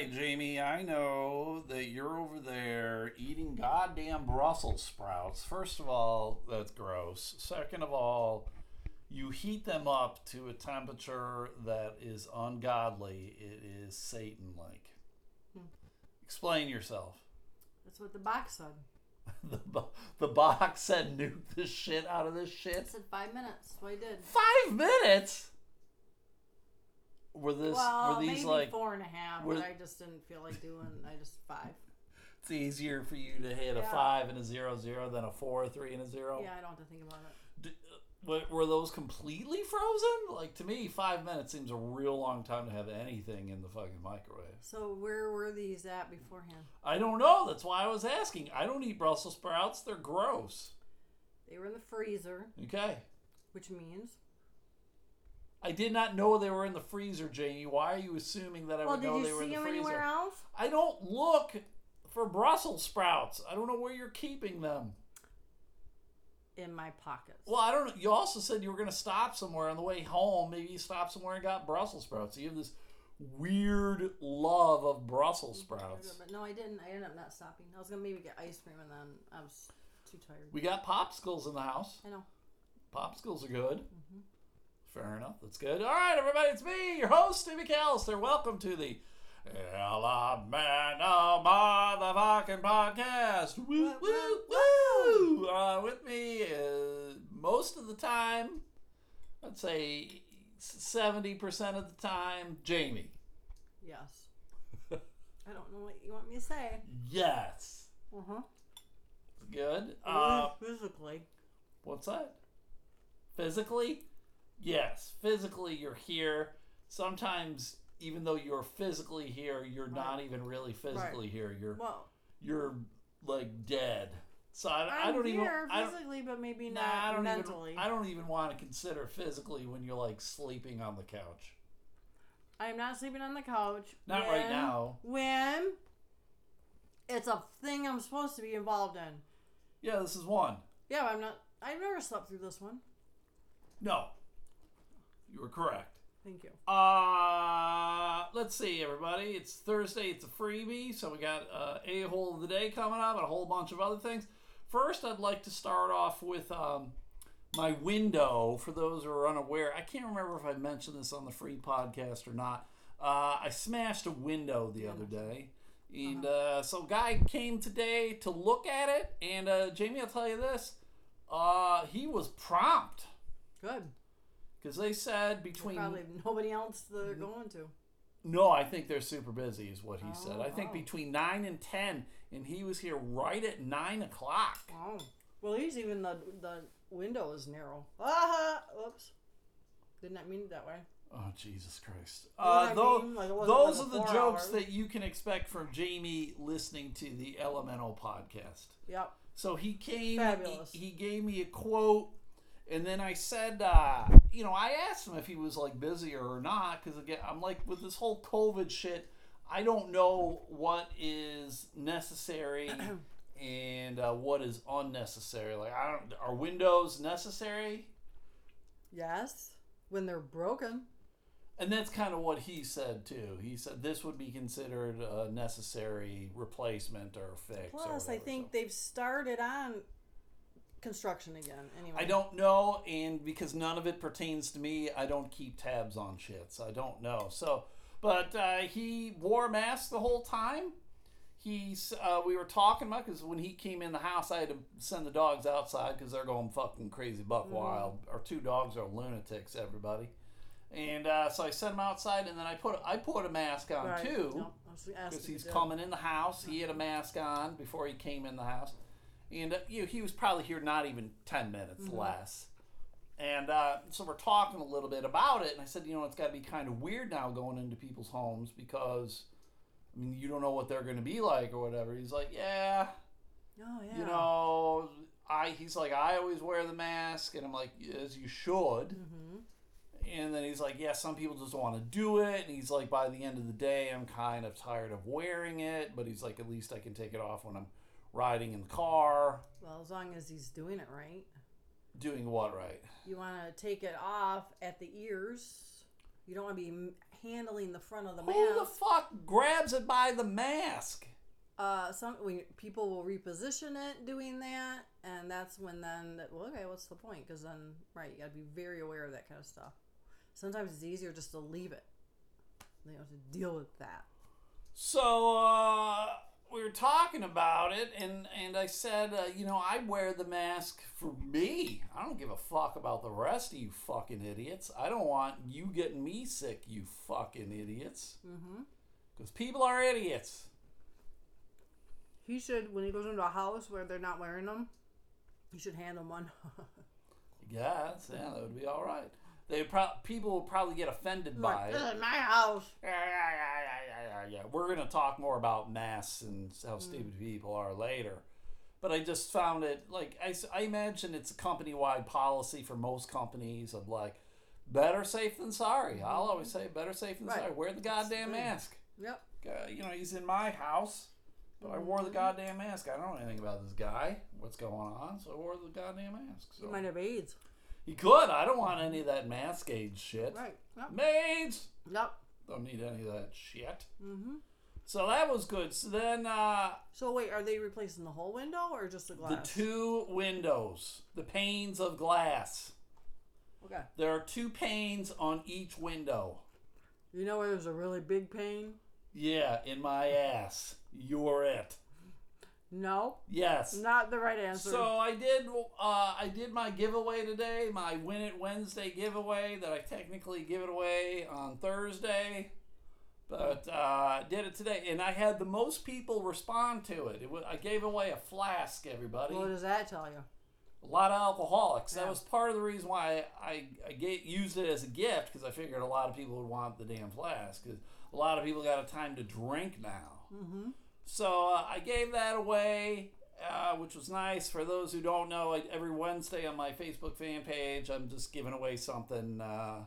right, Jamie, I know that you're over there eating goddamn Brussels sprouts. First of all, that's gross. Second of all, you heat them up to a temperature that is ungodly. It is Satan like. Hmm. Explain yourself. That's what the box said. The, bo- the box said nuke the shit out of this shit. It said five minutes. That's what I did. Five minutes? Were this well, were these maybe like four and a half, were- but I just didn't feel like doing. I just five. it's easier for you to hit a five and a zero zero than a four, three, and a zero? Yeah, I don't have to think about it. D- uh, were those completely frozen? Like to me, five minutes seems a real long time to have anything in the fucking microwave. So where were these at beforehand? I don't know. That's why I was asking. I don't eat Brussels sprouts. They're gross. They were in the freezer, Okay. which means. I did not know they were in the freezer, Jamie. Why are you assuming that I Well, would know they were in see the them freezer? anywhere else? I don't look for Brussels sprouts. I don't know where you're keeping them. In my pockets. Well, I don't know. You also said you were going to stop somewhere on the way home. Maybe you stopped somewhere and got Brussels sprouts. You have this weird love of Brussels sprouts. But no, I didn't. I ended up not stopping. I was gonna maybe get ice cream, and then I was too tired. We got popsicles in the house. I know. Popsicles are good. Mm-hmm. Fair enough. That's good. All right, everybody. It's me, your host, Steve McAllister. Welcome to the Alabama Motherfucking Podcast. Woo, woo, woo. Uh, with me uh, most of the time, I'd say 70% of the time, Jamie. Yes. I don't know what you want me to say. Yes. Uh huh. Good. Uh, Physically. What's that? Physically? Yes, physically you're here. Sometimes even though you're physically here, you're not even really physically here. You're Well, you're like dead. So I, I don't even here I don't, physically, but maybe nah, not I don't mentally. even I don't even want to consider physically when you're like sleeping on the couch. I'm not sleeping on the couch. Not right now. When it's a thing I'm supposed to be involved in. Yeah, this is one. Yeah, I'm not. I've never slept through this one. No. You were correct. Thank you. Uh, let's see, everybody. It's Thursday. It's a freebie, so we got uh, a hole of the day coming up and a whole bunch of other things. First, I'd like to start off with um, my window. For those who are unaware, I can't remember if I mentioned this on the free podcast or not. Uh, I smashed a window the other day, and uh, so guy came today to look at it. And uh, Jamie, I'll tell you this: uh, he was prompt Good. Because they said between Probably nobody else they're going to. no, I think they're super busy, is what he said. Oh, I think oh. between nine and ten, and he was here right at nine o'clock. Oh. Well, he's even the the window is narrow. Ah, whoops. Did not mean it that way. Oh Jesus Christ! Uh, mean? Like, those are the jokes hour. that you can expect from Jamie listening to the Elemental podcast. Yep. So he came, Fabulous. He, he gave me a quote, and then I said, uh, you know, I asked him if he was like busy or not, because again, I'm like with this whole COVID shit, I don't know what is necessary and uh, what is unnecessary. Like, I don't, are windows necessary? Yes. When they're broken. And that's kind of what he said too. He said this would be considered a necessary replacement or fix. or Plus, I think so. they've started on construction again. Anyway. I don't know, and because none of it pertains to me, I don't keep tabs on shit, so I don't know. So, but uh, he wore a mask the whole time. He's uh, we were talking about because when he came in the house, I had to send the dogs outside because they're going fucking crazy buck wild. Our two dogs are lunatics, everybody. And uh, so I sent him outside, and then I put I put a mask on Right. too Yep. I was asking because you he's coming in the house. He had a mask on before he came in the house, and uh, you know, he was probably here not even ten minutes Mm-hmm. less. And uh, so we're talking a little bit about it, and I said, you know, it's got to be kind of weird now going into people's homes because, I mean, you don't know what they're going to be like or whatever. He's like, yeah, Oh yeah. you know, I. He's like, I always wear the mask, and I'm like, as you should. Mm-hmm. And then he's like, yeah, some people just want to do it. And he's like, by the end of the day, I'm kind of tired of wearing it. But he's like, at least I can take it off when I'm riding in the car. Well, as long as he's doing it right. Doing what right? You want to take it off at the ears. You don't want to be handling the front of the Who mask. Who the fuck grabs it by the mask? uh, some we, people will reposition it doing that, and that's when then that, well, okay, what's the point? Because then, right, you got to be very aware of that kind of stuff. Sometimes it's easier just to leave it. You know, to deal with that. So uh, we were talking about it, and and I said, uh, you know, I wear the mask for me. I don't give a fuck about the rest of you fucking idiots. I don't want you getting me sick, you fucking idiots. Mm-hmm. Because people are idiots. He should, when he goes into a house where they're not wearing them, he should hand them one. Yeah, that's, yeah, that would be all right. They pro- people will probably get offended by like, it. this is my house. Yeah, yeah, yeah, yeah, yeah, yeah. We're gonna talk more about masks and how Mm. stupid people are later. But I just found it like I, I imagine it's a company wide policy for most companies of like better safe than sorry. I'll always say better safe than Mm-hmm. Right. sorry. Wear the goddamn mask. Yep. Uh, you know he's in my house, but I wore Mm-hmm. the goddamn mask. I don't know anything about this guy. What's going on? So I wore the goddamn mask. So. You might have AIDS. He could. I don't want any of that mask age shit. Right. Yep. Maids Yep. don't need any of that shit. Mm-hmm. So that was good. So then uh, So wait, are they replacing the whole window or just the glass? the two windows, the panes of glass. Okay. There are two panes on each window. You know where there's a really big pain? Yeah, in my ass. You're it. No, Yes. not the right answer. So I did. Uh, I did my giveaway today, my Win It Wednesday giveaway that I technically give it away on Thursday, but uh, I did it today, and I had the most people respond to it. it wa- I gave away a flask, everybody. what does that tell you? a lot of alcoholics. That was part of the reason why I, I get, used it as a gift because I figured a lot of people would want the damn flask because a lot of people got a time to drink now. Mm-hmm. So uh, I gave that away, uh, which was nice. For those who don't know, I, every Wednesday on my Facebook fan page, I'm just giving away something uh,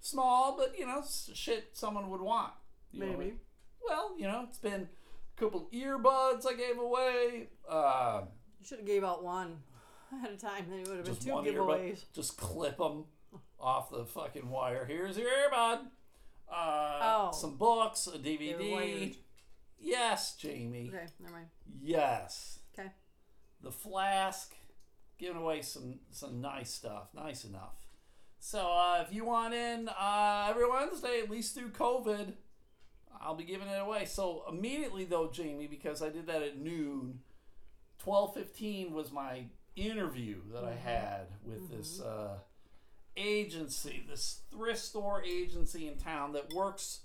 small, but you know, shit someone would want. You know, Maybe. well, you know, it's been a couple earbuds I gave away. Uh, You should have gave out one at a time. Then it would have been two giveaways. earbud. Just clip them off the fucking wire. Here's your earbud. Uh, Oh. Some books, a DVD. Yes, Jamie. Okay, never mind. Yes. Okay. The flask, giving away some some nice stuff. Nice enough. So uh, if you want in uh, every Wednesday, at least through COVID, I'll be giving it away. So immediately though, Jamie, because I did that at noon, twelve fifteen was my interview that I had with this uh, agency, this thrift store agency in town that works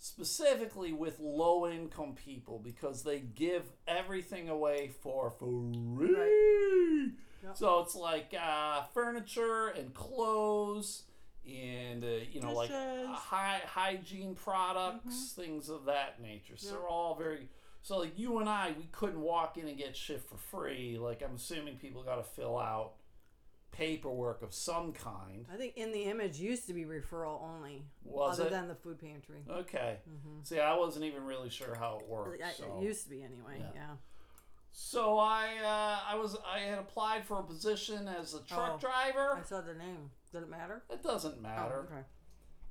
specifically with low income people because they give everything away for free. Yep. So it's like uh, furniture and clothes and uh, you know like Dishes. uh, high hygiene products, things of that nature. So Yep. they're all very so like you and I, we couldn't walk in and get shit for free. Like I'm assuming people got to fill out paperwork of some kind. I think in the image used to be referral only, Was other it? than the food pantry. Okay. See, I wasn't even really sure how it worked. I- So, It used to be anyway. Yeah. Yeah. so I, uh, I was, I had applied for a position as a truck Oh. driver. I saw the name. Did it matter? It doesn't Oh, matter. okay.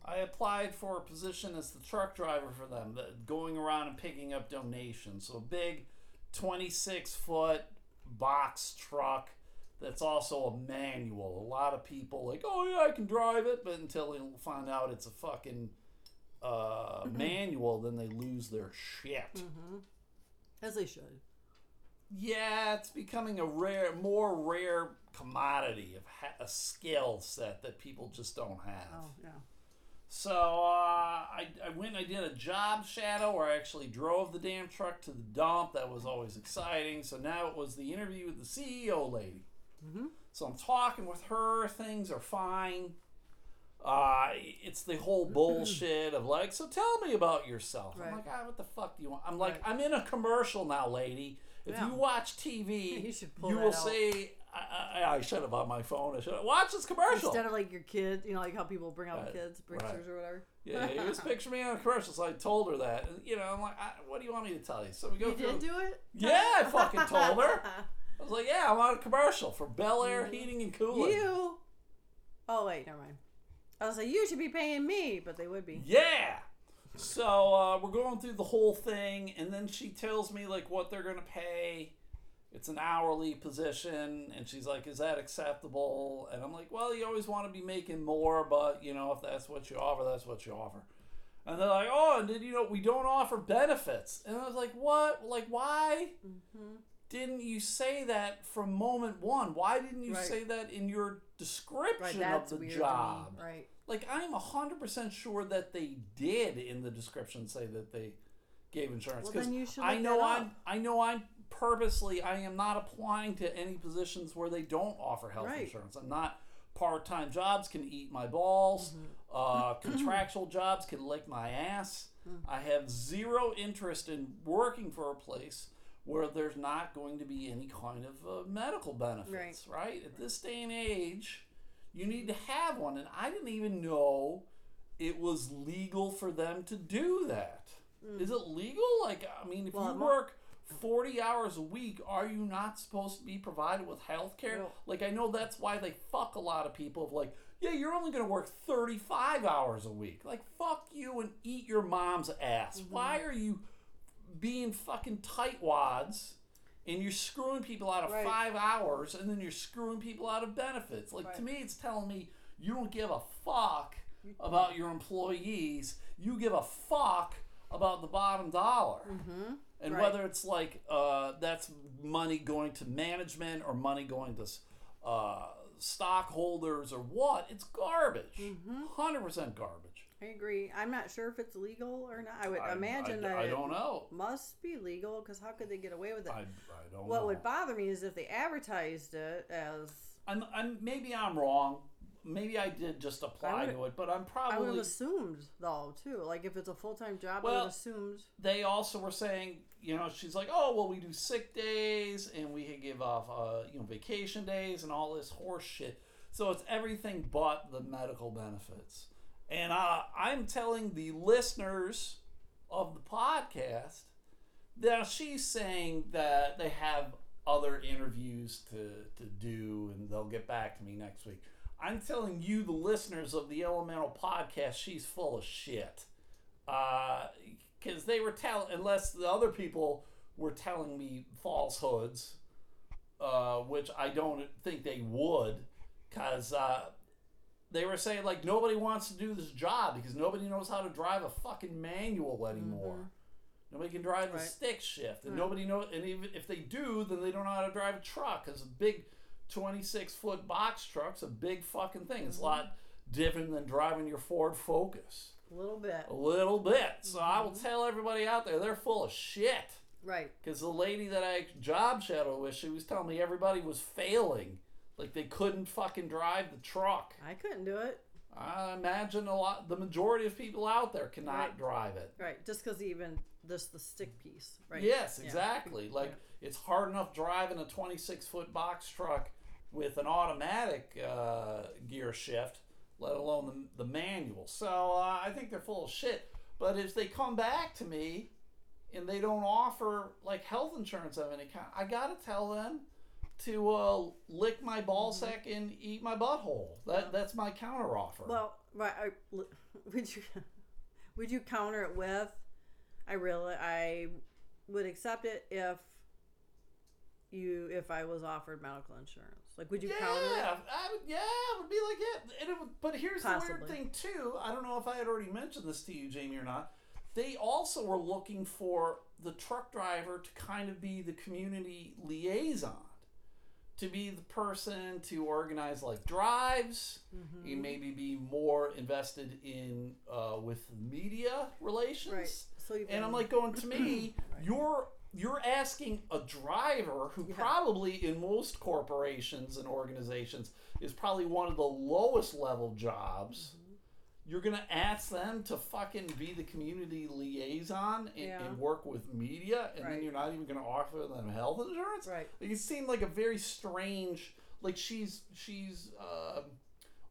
I applied for a position as the truck driver for them, going around and picking up donations. So a big, twenty-six foot box truck that's also a manual. A lot of people like, oh yeah, I can drive it, but until they find out it's a fucking uh, manual, then they lose their shit. Mm-hmm. As they should. Yeah, it's becoming a rare, more rare commodity of ha- a skill set that people just don't have. Oh, yeah. So uh, I, I went and I did a job shadow where I actually drove the damn truck to the dump. That was always exciting. So now it was the interview with the CEO lady. Mm-hmm. So I'm talking with her. Things are fine. Uh, it's the whole bullshit of like, so tell me about yourself. I'm like, ah, what the fuck do you want? I'm like, Right. I'm in a commercial now, lady. If Yeah. you watch TV, You should pull you will out. see. I, I, I should have on my phone. I should have watch this commercial. Instead of like your kids. you know, like how people bring out Right, kids, right. pictures or whatever. Yeah, you just picture me on a commercial. So I told her that. And, you know, I'm like, I, what do you want me to tell you? So we go You through. did do it? Yeah, I fucking told her. I was like, yeah, I'm on a commercial for Bel Air Heating and Cooling. You. Oh wait, never mind. I was like, you should be paying me, but they would be. Yeah. So uh, we're going through the whole thing, and then she tells me like what they're gonna pay. It's an hourly position, and she's like, "Is that acceptable?" And I'm like, "Well, you always want to be making more, but you know, if that's what you offer, that's what you offer." And they're like, "Oh, and did you know we don't offer benefits?" And I was like, "What? Like, why Mm-hmm. Didn't you say that from moment one? Why didn't you Right. say that in your description Right, of the job?" Right. like I'm hundred percent sure that they did in the description say that they gave insurance Well, then you should I know I'm. I know I'm purposely I am not applying to any positions where they don't offer health Right. insurance. I'm not part-time jobs can eat my balls. Mm-hmm. Uh, contractual jobs can lick my ass. Hmm. I have zero interest in working for a place where there's not going to be any kind of uh, medical benefits, right. At this day and age, you need to have one. And I didn't even know it was legal for them to do that. Is it legal? Like, I mean, if. Well, you work 40 hours a week, are you not supposed to be provided with health care? Well- like, I know that's why they fuck a lot of people of like, yeah, you're only going to work 35 hours a week. Like, fuck you and eat your mom's ass. Mm-hmm. Why are you being fucking tightwads and you're screwing people out of Right. five hours and then you're screwing people out of benefits? Like, to me, it's telling me you don't give a fuck about your employees. You give a fuck about the bottom dollar. Mm-hmm. And Right. whether it's like uh, that's money going to management or money going to uh, stockholders or what, it's garbage. Mm-hmm. 100% garbage. I agree. I'm not sure if it's legal or not. I would I- imagine I, that I don't know. must be legal because how could they get away with it? I, I don't what know. would bother me is if they advertised it as. I'm, I'm, maybe I'm wrong. Maybe I did just apply would- to it, but I'm probably. I would have assumed though too. Like if it's a full time job, I Well- would have assumed. they also were saying, you know, she's like, oh, well, we do sick days and we can give off, uh, you know, vacation days and all this horse shit. So it's everything but the medical benefits. And uh, I'm telling the listeners of the podcast that she's saying that they have other interviews to, to do and they'll get back to me next week. I'm telling you, the listeners of the Elemental podcast, she's full of shit because they were telling, unless the other people were telling me falsehoods, uh, which I don't think they would, because uh, they were saying like nobody wants to do this job because nobody knows how to drive a fucking manual anymore. Mm-hmm. Nobody can drive the Right. stick shift, and Right. nobody knows. And even if they do, then they don't know how to drive a truck because a big twenty-six foot box truck's a big fucking thing. It's a mm-hmm. lot different than driving your Ford Focus. A little bit. A little bit. So I will mm-hmm. tell everybody out there, they're full of shit. Right. Because the lady that I job shadow with, she was telling me everybody was failing. Like they couldn't fucking drive the truck. I couldn't do it. I imagine a lot, the majority of people out there cannot Right. drive it. Right. Just because even just the stick piece. Right. Yes, Yeah. exactly. Like it's hard enough driving a 26 foot box truck with an automatic uh, gear shift, let alone the, the manual. So uh, I think they're full of shit. But if they come back to me and they don't offer like health insurance of any kind, I gotta tell them to uh, lick my ball sack and eat my butthole. That that's my counter offer. Well, right. I, would you would you counter it with? I really I would accept it if you if I was offered medical insurance. Like, would you yeah, counter it? I would, yeah, it would be like yeah. And it would, but here's the weird thing too. I don't know if I had already mentioned this to you, Jamie, or not. They also were looking for the truck driver to kind of be the community liaison, to be the person to organize like drives, Mm-hmm. and maybe be more invested in uh, with media relations. Right. So you And I'm like going to me, you're you're asking a driver who Yeah. probably in most corporations and organizations is probably one of the lowest level jobs. You're gonna ask them to fucking be the community liaison and, Yeah. and work with media, and then you're not even gonna offer them health insurance. Right. Like, it seemed like a very strange. Like she's she's uh,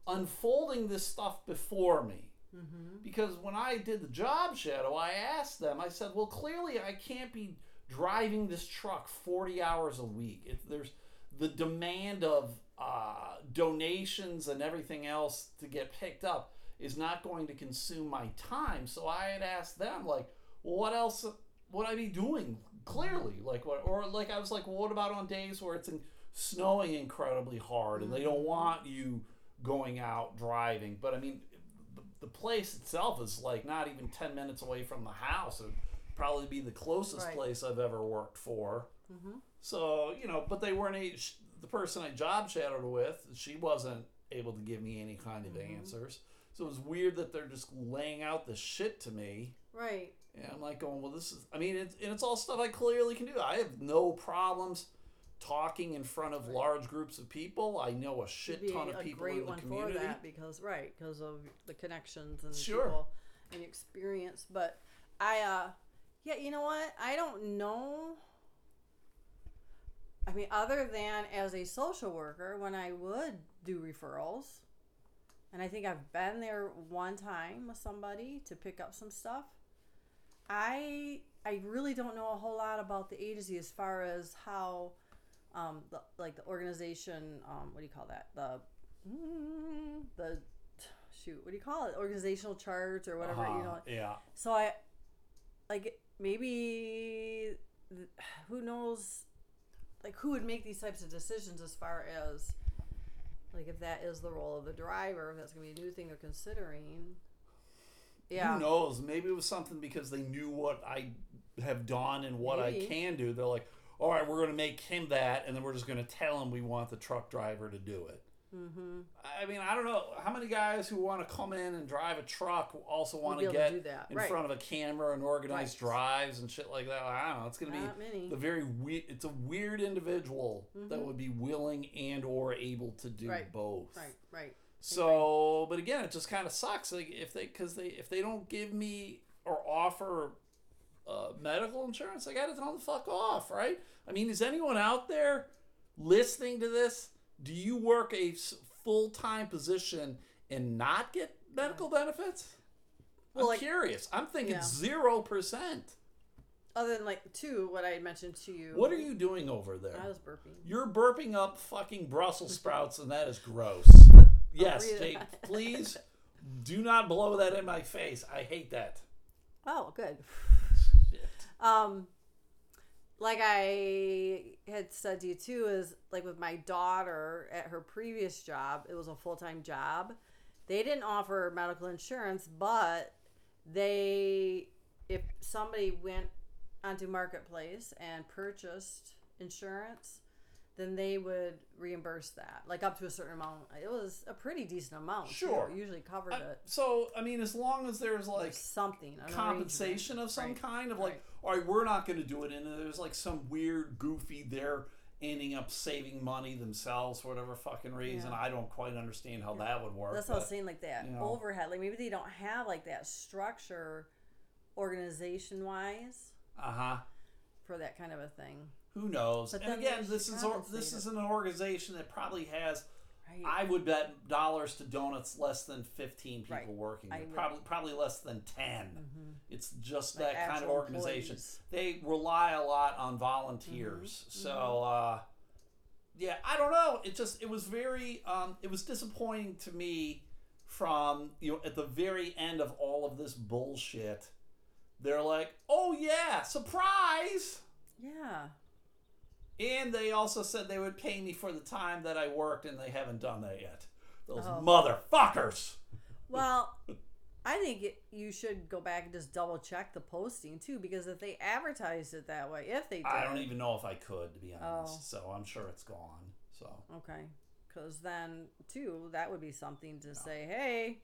unfolding this stuff before me Mm-hmm. because when I did the job shadow, I asked them. I said, "Well, clearly I can't be driving this truck forty hours a week. If there's the demand of uh, donations and everything else to get picked up, is not going to consume my time. So I had asked them, like, well, what else would I be doing? Clearly, like, what, or like, I was like, well, what about on days where it's in, snowing incredibly hard and they don't want you going out driving? But I mean, the, the place itself is like not even 10 minutes away from the house. It would probably be the closest Right. place I've ever worked for. Mm-hmm. So, you know, but they weren't, a, the person I job shadowed with, she wasn't able to give me any kind of Mm-hmm. answers. So it's weird that they're just laying out this shit to me. Right. And I'm like going, well, this is, I mean, it's, and it's all stuff I clearly can do. I have no problems talking in front of large groups of people. I know a shit ton of a people great in the one community. for that because right because of the connections and Sure. people and experience. But I, uh, yeah, you know what? I don't know. I mean, other than as a social worker, when I would do referrals, and I think I've been there one time with somebody to pick up some stuff. I I really don't know a whole lot about the agency as far as how um, the, like the organization, um, what do you call that? The mm, the shoot, what do you call it? Organizational charts or whatever you Uh-huh, know. Yeah. So I like maybe who knows, like who would make these types of decisions as far as like if that is the role of the driver, if that's gonna be a new thing they're considering. Yeah. Who knows? Maybe it was something because they knew what I have done and what I can do. They're like, all right, we're going to make him that, and then we're just going to tell him we want the truck driver to do it. Mm-hmm. I mean, I don't know how many guys who want to come in and drive a truck also want to to get that, in right. front of a camera and organize Right. drives and shit like that. I don't know. It's going to be many. the very weird. It's a weird individual that Mhm. would be willing and or able to do Right. both. Right. Right. So, but again, it just kind of sucks. Like if they, because they, if they don't give me or offer uh, medical insurance, I got to them to fuck off, right? I mean, is anyone out there listening to this? Do you work a full time position and not get medical benefits? Well, I'm like- curious. I'm thinking Yeah. zero percent. Other than like two, what I had mentioned to you. What are you doing over there? I was burping. You're burping up fucking Brussels sprouts, and that is gross. Yes, Jake, please do not blow that in my face. I hate that. Oh, good. Shit. Um, like I had said to you too, is like with my daughter at her previous job, it was a full time job. They didn't offer medical insurance, but they, if somebody went onto Marketplace and purchased insurance, then they would reimburse that, like up to a certain amount. It was a pretty decent amount. too. Sure. It usually covered I- it. so, I mean, as long as there's like Something compensation of some Right. kind, of like, Right. all right, we're not going to do it, and there's like some weird, goofy, they're ending up saving money themselves for whatever fucking reason. Yeah. I don't quite understand how that would work. That's what I was saying, like that you know. overhead. Like maybe they don't have like that structure, organization wise, Uh huh. for that kind of a thing. Who knows? But and again, this is or, this is an organization that probably has Right. I would bet dollars to donuts less than 15 people Right. working. I there. would- Probably probably less than 10. Mhm. It's just Like that kind of organization. employees. They rely a lot on volunteers. Mm-hmm. So uh yeah, I don't know. It just it was very um it was disappointing to me from, you know, at the very end of all of this bullshit. They're like, "Oh yeah, surprise!" Yeah. And they also said they would pay me for the time that I worked, and they haven't done that yet. Those Oh. motherfuckers. Well, I think it, you should go back and just double check the posting too, because if they advertised it that way, if they did, I don't even know if I could, to be honest. Oh. So I'm sure it's gone. So Okay, because then too, that would be something to say, hey,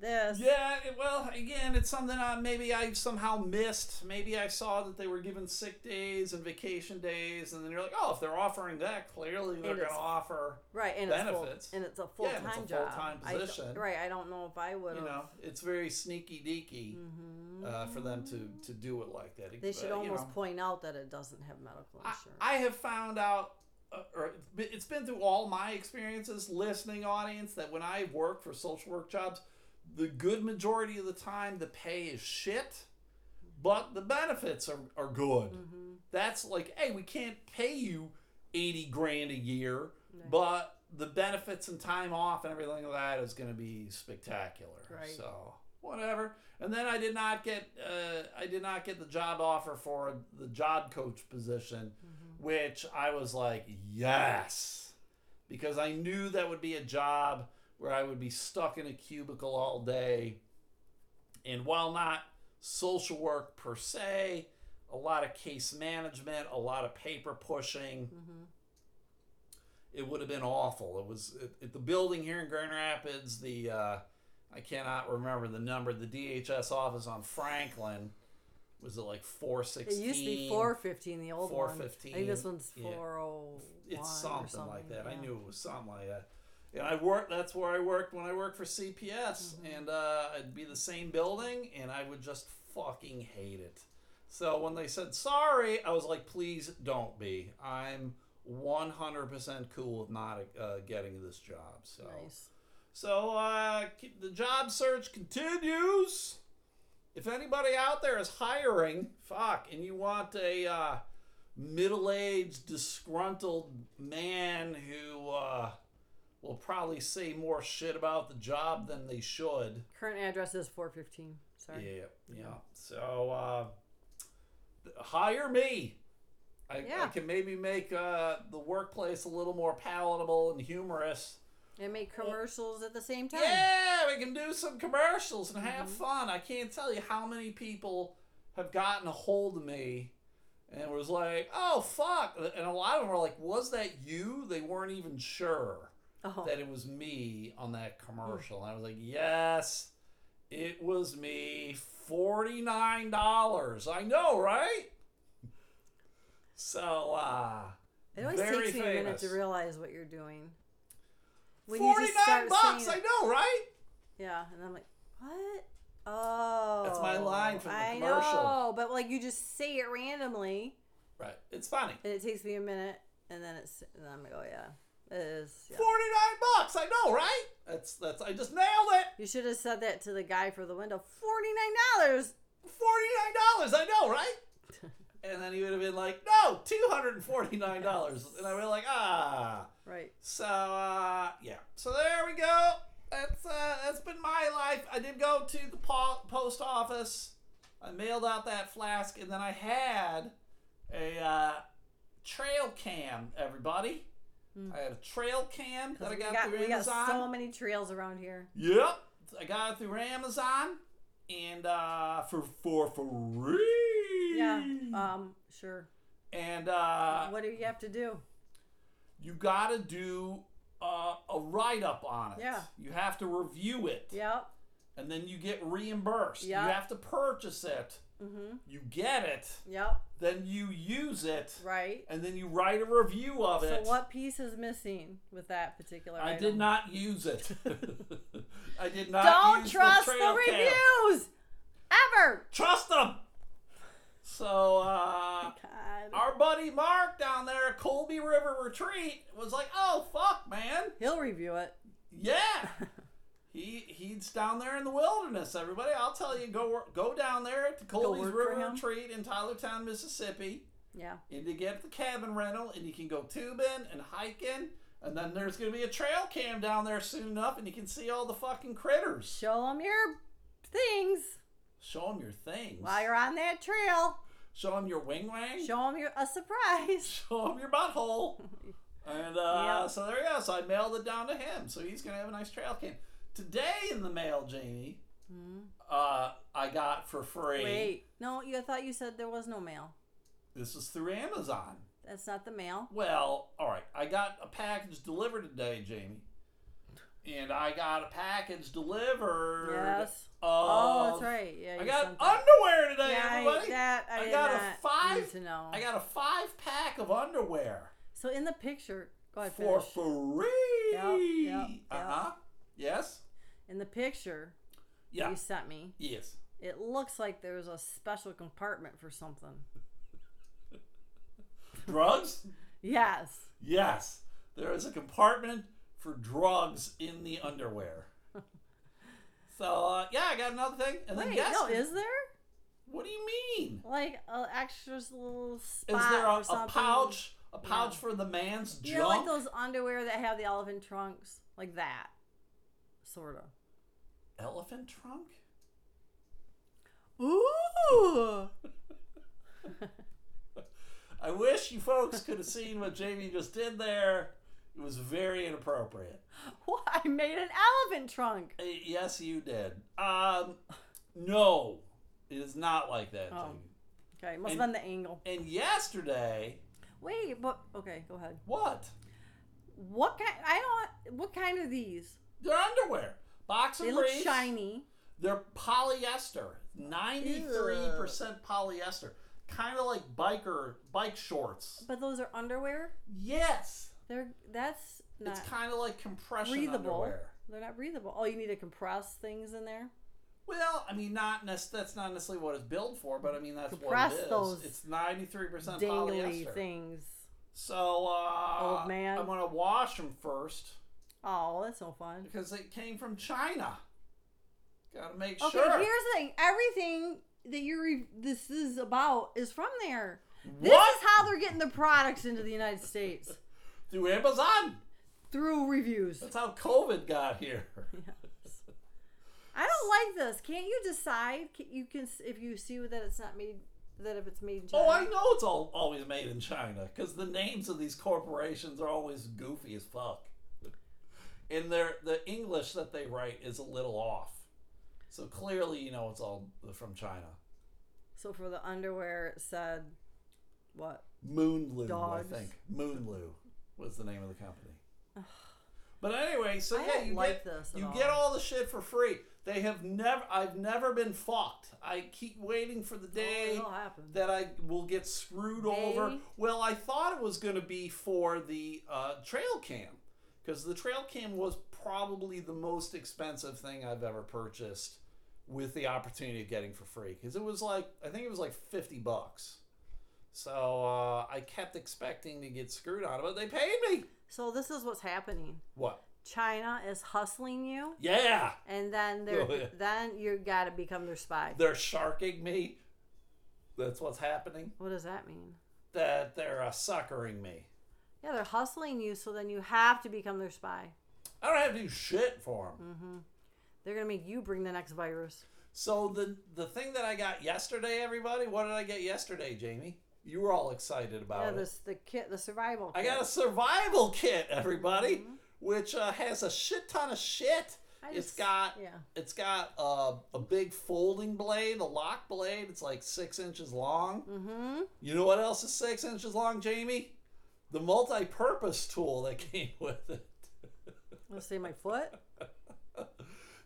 this. yeah, it- well, again, it's something I, maybe I somehow missed. Maybe I saw that they were given sick days and vacation days, and then you're like, oh, if they're offering that, clearly they're going to offer. Right, and benefits. it's full, and it's a full a time job. full-time I don't- position. right, I don't know if I would You know, it's very sneaky deaky Mhm. uh, for them to to do it like that. They should Uh, almost know. point out that it doesn't have medical insurance. I have found out, uh, or it's been- it's been through all my experiences, listening audience, that when I work for social work jobs, the good majority of the time the pay is shit, but the benefits are, are good. mm-hmm. That's like, hey, we can't pay you 80 grand a year, Right. but the benefits and time off and everything like that is going to be spectacular. Right. So whatever. And then I did not get uh, I did not get the job offer for the job coach position, which I was like yes, because I knew that would be a job where I would be stuck in a cubicle all day, and while not social work per se, a lot of case management, a lot of paper pushing Mm-hmm. it would have been awful. It was at, at the building here in Grand Rapids. The uh, I cannot remember the number. The DHS office on Franklin was it like 416? It used to be 415, the old one. 415. I think this one's yeah. 401. It's or something, something like that. I knew it was something like that. And I worked. That's where I worked when I worked for CPS, Mm-hmm. and uh, it'd be the same building, and I would just fucking hate it. So when they said sorry, I was like, please don't be. I'm 100% cool with not uh, getting this job. So. Nice. So uh, the job search continues. If anybody out there is hiring, fuck, and you want a uh, middle-aged, disgruntled man who uh, will probably say more shit about the job than they should. Current address is 415. Sorry. Yeah, yeah. So uh, hire me. I, I can maybe make uh, the workplace a little more palatable and humorous. And make commercials at the same time. Yeah, we can do some commercials and have fun. I can't tell you how many people have gotten a hold of me and was like, "Oh fuck," and a lot of them were like, "Was that you?" They weren't even sure Oh, that it was me on that commercial. And I was like, "Yes, it was me. Forty nine dollars. I know, right?" So, uh, it always takes me a minute to realize what you're doing. When forty you just nine start bucks. I know, right? Yeah, and I'm like, what? Oh, That's my line from the I commercial. know, but like you just say it randomly, Right. It's funny. and it takes me a minute, and then it's, and I'm like, oh yeah, is. Yeah. Forty nine bucks. I know, right? That's that's. I just nailed it. You should have said that to the guy for the window. Forty nine dollars. Forty nine dollars. I know, right? And then he would have been like, "No, two hundred and forty nine dollars," and I would like, "Ah." Right. So uh, yeah. So there we go. That's uh, that's been my life. I did go to the po- post office. I mailed out that flask, and then I had a uh, trail cam. Everybody, I had a trail cam that I got, got, through we got so many trails around here. Yep, I got it through Amazon, and uh, for for free. Yeah. Um. Sure. And uh, what do you have to do? you got to do uh, a write up on it. Yeah. You have to review it, Yep. and then you get reimbursed. Yeah. You have to purchase it. Mm-hmm. You get it, Yep. then you use it, Right. and then you write a review of it. So what piece is missing with that particular? I item? did not use it. I did not. Don't trust the, the, trail cam. reviews ever. Trust them. So uh, God. our buddy Mark down there at Colby River Retreat was like, "Oh fuck, man, He'll review it. yeah." he he's down there in the wilderness. Everybody, I'll tell you, go go down there to Colby's work River? Retreat in Tylertown, Mississippi, Yeah. and to get the cabin rental, and you can go tubing and hiking. And then there's gonna be a trail cam down there soon enough, and you can see all the fucking critters. Show them your things Show them your things. while you're on that trail. Show them your wing wang. Show them your a surprise. show him your butthole. And uh, Yeah. so there you go. So I mailed it down to him. So he's gonna have a nice trail cam. Today in the mail, Jamie, uh, I got for free. Wait. No, you I thought you said there was no mail. This is through Amazon. That's not the mail. Well, all right. I got a package delivered today, Jamie. And I got a package delivered. Yes. Of, Oh, that's right. Yeah. I got underwear today, Yeah, I, everybody. that I, I got a five- to know. I got a five pack of underwear. so in the picture, go ahead. for Finish. free. Yep, yep, Uh huh. Yes. In the picture Yeah. you sent me, Yes. it looks like there's a special compartment for something. Drugs. Yes. yes. There is a compartment for drugs in the underwear. so uh, yeah, I got another thing, and then Wait, yes. no, is there what do you mean? like an extra little Is spot there a, or a something? pouch A pouch for the man's You junk. know, like those underwear that have the elephant trunks, like that, sort of. Elephant trunk? Ooh. I wish you folks could have seen what Jamie just did there. It was very inappropriate. What? I made an elephant trunk. Uh, Yes, you did. Um, no, it is not like that, Oh. Jamie. Okay, must have been the angle. And yesterday, Wait, but okay, go ahead. what? What kind? I don't. What kind are these? They're underwear. Boxer They look shiny. They're polyester. 93% polyester. Kind of like biker bike shorts. But those are underwear. Yes. They're that's not It's kind of like compression breathable. underwear. They're not breathable. Oh, you need to compress things in there. Well, I mean, not nec- that's not necessarily what it's built for, but I mean that's Compress what it is. those it's ninety three percent polyester. things. So, uh, Old man. I'm gonna wash them first Oh, that's no fun. because it came from China. Got to make Okay, sure. Okay, here's the thing. Everything that you're re- this is about is from there. What? This is how they're getting the products into the United States Through Amazon. through reviews. That's how COVID got here. Yes. I don't like this. Can't you decide? You can s- if you see that it's not made that if it's made in China. Oh, I know it's all always made in China because the names of these corporations are always goofy as fuck, and their the English that they write is a little off. So clearly, you know it's all from China. So for the underwear, it said what? Moonloo, Dogs. I think. Moonloo was the name of the company. But anyway, so I yeah, you like get this you all. get all the shit for free. They have never. I've never been fucked. I keep waiting for the day it'll that I will get screwed over. Well, I thought it was going to be for the uh, trail cam because the trail cam was probably the most expensive thing I've ever purchased with the opportunity of getting for free because it was like I think it was like fifty bucks. So uh, I kept expecting to get screwed on it, but they paid me. So this is what's happening. What? China is hustling you, Yeah, and then they're Oh, yeah. then you got to become their spy. they're sharking me. That's what's happening. What does that mean? That they're uh, suckering me. Yeah, they're hustling you, so then you have to become their spy. I don't have to do shit for them. Mm-hmm. They're gonna make you bring the next virus. So the the thing that I got yesterday, everybody, what did I get yesterday, Jamie? You were all excited about yeah, it. this the kit, the survival. I got a survival kit, everybody, which uh, has a shit ton of shit. I It's just- got yeah. it's got uh, a big folding blade, a lock blade. It's like six inches long. Mm-hmm. You know what else is six inches long, Jamie? The multi-purpose tool that came with it. Let's say my foot.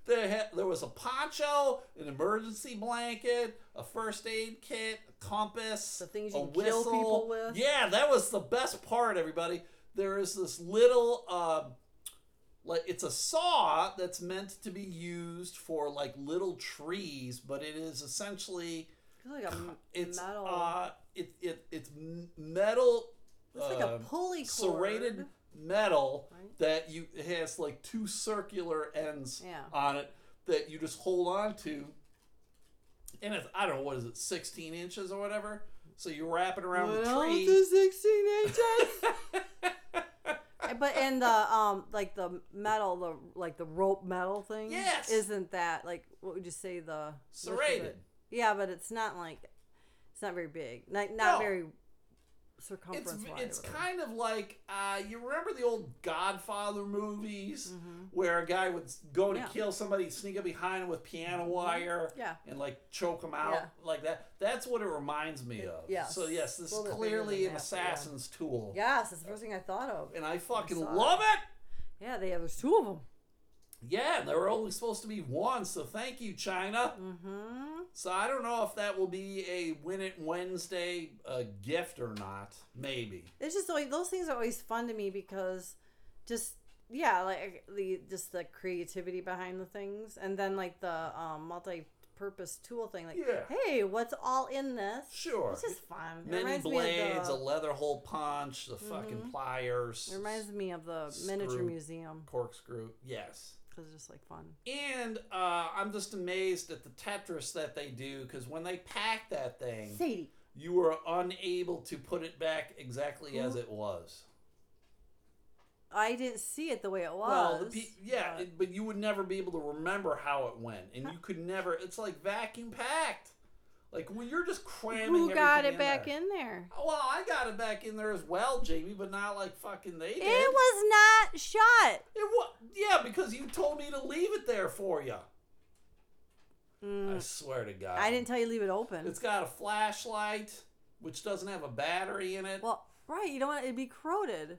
There, ha- there was a poncho, an emergency blanket, a first aid kit, a compass, The things a you kill whistle. people with. Yeah, that was the best part, everybody. There is this little, uh, like it's a saw that's meant to be used for like little trees, but it is essentially It's like a it's metal. uh, it, it it's metal. It's like a um, pulley cord. serrated metal Right. that you it has like two circular ends Yeah. on it that you just hold on to and it's i don't know what is it 16 inches or whatever so you wrap it around the tree the sixteen inches. but in the um, like the metal, the like the rope metal thing. Yes. Isn't that like what would you say the width of Serrated. Yeah, but it's not like it's not very big. Not not No. very it's circumference wide. it's kind of like uh, you remember the old Godfather movies where a guy would go to Mm-hmm. Yeah. kill somebody, sneak up behind him with piano wire, Yeah. and like choke him out Yeah. like that. That's what it reminds me of. yes. So yes, this is little bit bigger clearly an that, assassin's tool, Yes, that's the first thing I thought of. and I fucking saw love it. Yeah, they have there's two of them. Yeah, there were only supposed to be one, so thank you, China. Mm-hmm. So I don't know if that will be a Win It Wednesday uh, gift or not. Maybe. It's just always, those things are always fun to me because just yeah, like the just the creativity behind the things, and then like the um, multi-purpose tool thing. Like, Yeah. hey, what's all in this? Sure. It's just fun. Many blades, of a Mm-hmm. leather hole punch, the fucking pliers, it reminds me of the miniature museum corkscrew. Yes. Because it's just like fun. And uh, I'm just amazed at the Tetris that they do because when they pack that thing, Sadie, you were unable to put it back exactly as it was. I didn't see it the way it was. Well, the pe- yeah, but- it, but you would never be able to remember how it went, and you could never. It's like vacuum packed. Like when you're just cramming. who got it back there. in there? Well, I got it back in there as well, Jamie, but not like fucking they did. It was not shut. It was yeah, because you told me to leave it there for you. I Mm, swear to God. I didn't tell you to leave it open. It's got a flashlight, which doesn't have a battery in it. well, right. You don't want it to be corroded.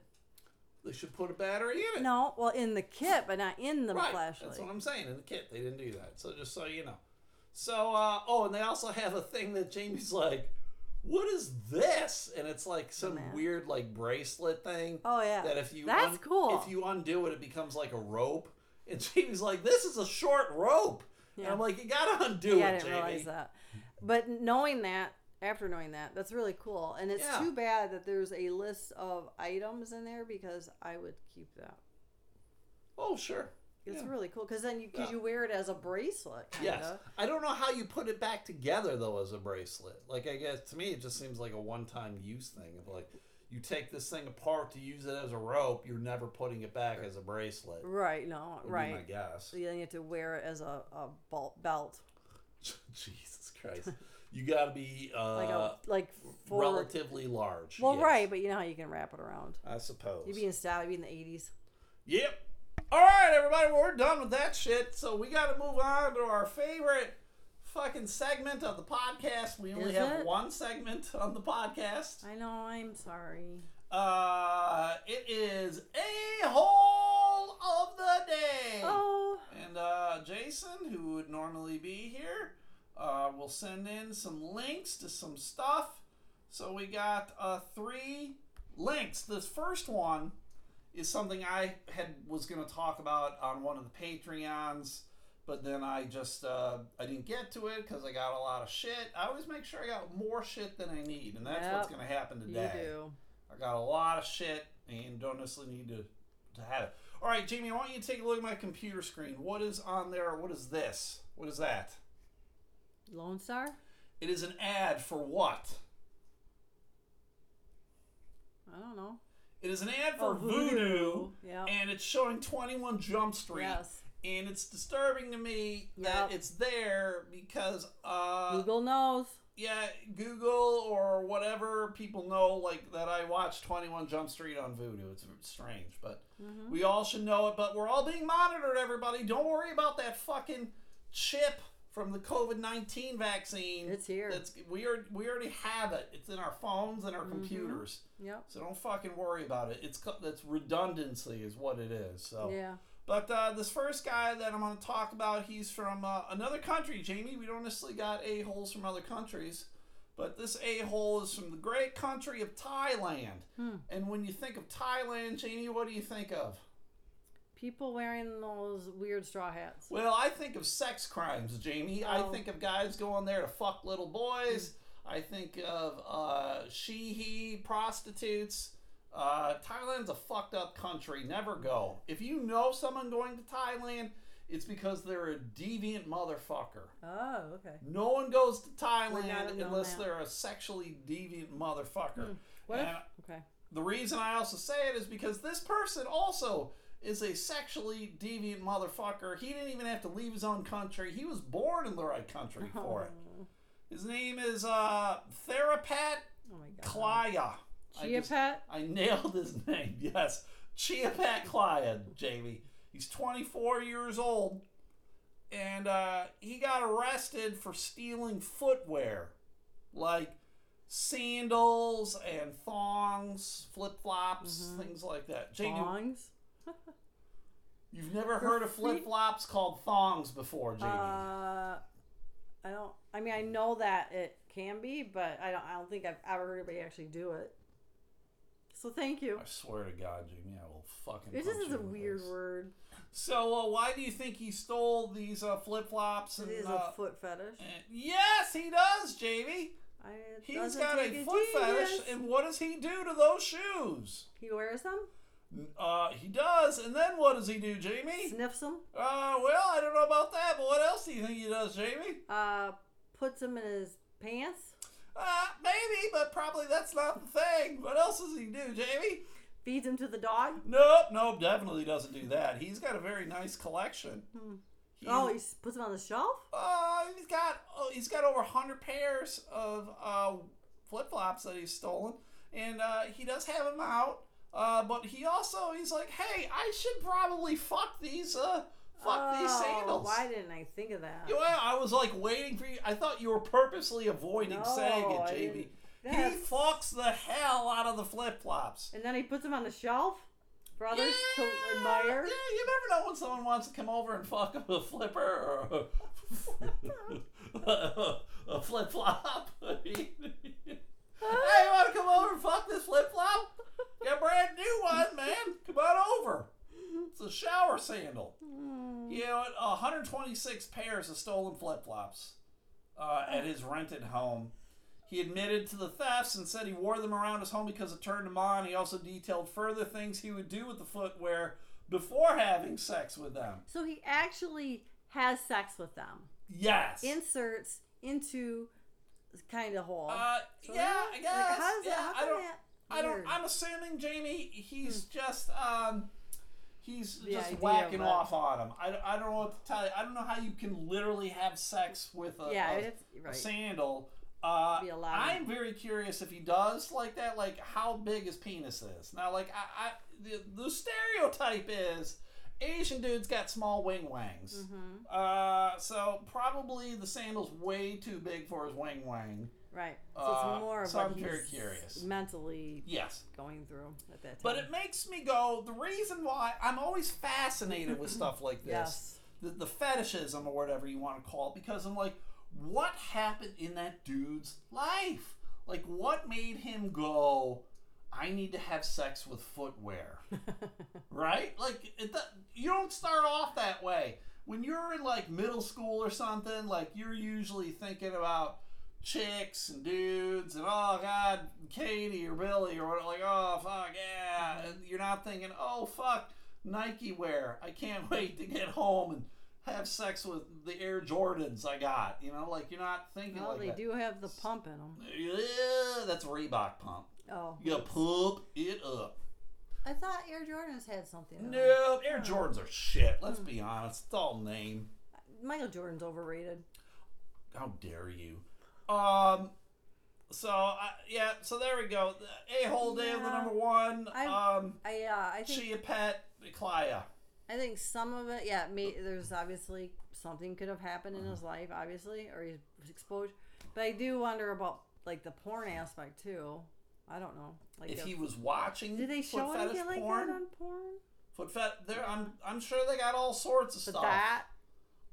they should put a battery in it. No, well, in the kit, but not in the right. flashlight. That's what I'm saying. In the kit, they didn't do that. So just so you know. So, uh, oh, and they also have a thing that Jamie's like, "What is this?" And it's like some man. weird like bracelet thing. Oh yeah, That if you That's un- cool. If you undo it, it becomes like a rope. And Jamie's like, "This is a short rope." And Yeah. I'm like, "You gotta undo yeah, I it, didn't Jamie." realize that. But knowing that, after knowing that, that's really cool. And it's Yeah. too bad that there's a list of items in there because I would keep that. Oh, sure. It's Yeah. really cool because then you because Yeah. you wear it as a bracelet. Kinda. Yes. I don't know how you put it back together though as a bracelet. Like I guess to me it just seems like a one-time use thing. Of like you take this thing apart to use it as a rope, you're never putting it back as a bracelet. Right. No. would be my guess. So then you have to wear it as a, a belt, Jesus Christ. You got to be uh, like a like for. relatively large. Well, yes, right, but you know how you can wrap it around. I suppose. You'd be in style. You'd be in the eighties. Yep. All right, everybody, well, we're done with that shit. So we got to move on to our favorite fucking segment of the podcast. We only Is have it? one segment on the podcast. I know. I'm sorry. Uh, it is a hole of the day. Oh. And uh, Jason, who would normally be here, uh, will send in some links to some stuff. So we got uh, three links. This first one is something I had was going to talk about on one of the Patreons, but then I just uh, I didn't get to it because I got a lot of shit. I always make sure I got more shit than I need, and that's what's going to happen You today. do. I got a lot of shit and don't necessarily need to, to have it. All right, Jamie, I want you to take a look at my computer screen. What is on there? What is this? What is that? Lone Star. It is an ad for what? I don't know. It is an ad for Oh, Vudu, Yeah. and it's showing 21 Jump Street. Yes. And it's disturbing to me that Yep. it's there because, uh, Google knows. yeah, Google or whatever people know, like that I watch 21 Jump Street on Vudu. It's strange, but Mm-hmm. we all should know it. But we're all being monitored, everybody. Don't worry about that fucking chip from the COVID 19 vaccine. It's here. That's we are we already have it. It's in our phones and our Mm-hmm. computers. Yep. So don't fucking worry about it. It's that's redundancy is what it is. So. Yeah. But uh, this first guy that I'm going to talk about, he's from uh, another country, Jamie. We don't necessarily got a-holes from other countries. But this a-hole is from the great country of Thailand. Hmm. And when you think of Thailand, Jamie, what do you think of? People wearing those weird straw hats. Well, I think of sex crimes, Jamie. I Oh. think of guys going there to fuck little boys. I think of uh, she-he prostitutes. Uh, Thailand's a fucked up country. Never go. If you know someone going to Thailand, it's because they're a deviant motherfucker. Oh, okay. No one goes to Thailand unless that. they're a sexually deviant motherfucker. What if? Okay. the reason I also say it is because this person also is a sexually deviant motherfucker. He didn't even have to leave his own country. He was born in the right country for it. His name is uh, Therapat oh my god. Klaya. I Chia just- pet. I nailed his name. Yes, Chiapat Klaya, Jamie. He's 24 years old, and uh, he got arrested for stealing footwear, like sandals and thongs, flip flops, things like that. Jamie, Thongs. You've never heard of flip flops called thongs before, Jamie? Uh, I don't. I mean, I know that it can be, but I don't. I don't think I've ever heard anybody actually do it. So thank you. I swear to God, Jamie, I will fucking. Punch is a weird face. word. So, uh, why do you think he stole these uh, flip flops? It And is uh, a foot fetish. and- yes, he does, Jamie. I, He's got a foot fetish, and what does he do to those shoes? he wears them, Uh, he does, and then what does he do, Jamie? sniffs them, Uh, well, I don't know about that, but what else do you think he does, Jamie? uh, puts them in his pants. Uh, maybe, but probably that's not the thing. What else does he do, Jamie? Feeds him to the dog. Nope, nope, definitely doesn't do that. He's got a very nice collection. He- Oh, he puts him on the shelf. Uh, he's got oh, he's got over hundred pairs of uh, flip flops that he's stolen, and uh, he does have them out. Uh, but he also he's like, hey, I should probably fuck these uh fuck these Oh, sandals. Why didn't I think of that? Yeah, I was like waiting for you. I thought you were purposely avoiding No, saying it, didn't. He fucks the hell out of the flip flops. And then he puts them on the shelf for others Yeah, to admire. Yeah, you never know when someone wants to come over and fuck a flipper or a, a flip flop. hey, you want to come over and fuck this flip flop? Got a brand new one, man. Come on over. It's a shower sandal. You know, 126 pairs of stolen flip flops uh, at his rented home. He admitted to the thefts and said he wore them around his home because it turned him on. He also detailed further things he would do with the footwear before having sex with them. So he actually has sex with them. Yes. Inserts into kind of hole. uh, So yeah, I like, guess. how does yeah, that, how I don't. that I don't. I'm assuming Jamie. He's just. um He's The just whacking of off on him. I, I don't know what to tell you. I don't know how you can literally have sex with a, yeah, a- it's a sandal. Uh, I'm very curious if he does like that. Like how big his penis is. Now, like I, I the, the stereotype is Asian dudes got small wing wangs. hmm Uh, so probably the sandal's way too big for his wing wang. Right. So Uh, it's more of so what I'm very he's curious. mentally Yes. going through at that time. But it makes me go. The reason why I'm always fascinated with stuff like this, yes. the, the fetishism or whatever you want to call it, because I'm like, what happened in that dude's life? Like, what made him go? I need to have sex with footwear, right? Like, it, you don't start off that way. When you're in like middle school or something, like you're usually thinking about chicks and dudes and oh god, Katie or Billy or what, like oh fuck yeah, and you're not thinking oh fuck Nike wear. I can't wait to get home and have sex with the Air Jordans I got. You know, like you're not thinking well, like they that. do have the pump in them. Yeah, that's a Reebok pump. Oh. You pump it up. I thought Air Jordans had something. in 'em. No, Air Jordans are shit. Let's hmm. be honest. It's all name. Michael Jordan's overrated. How dare you? Um. So uh, yeah. So there we go. A hole day of the number one. I- um. I uh, I think Chia Pet. Klaya. I think some of it, yeah. May, there's obviously something could have happened in his life, obviously, or he was exposed. But I do wonder about like the porn aspect too. I don't know. Like, If if- he was watching did they show anything like porn, that on porn? foot fet. There, I'm. I'm sure they got all sorts of But stuff. that,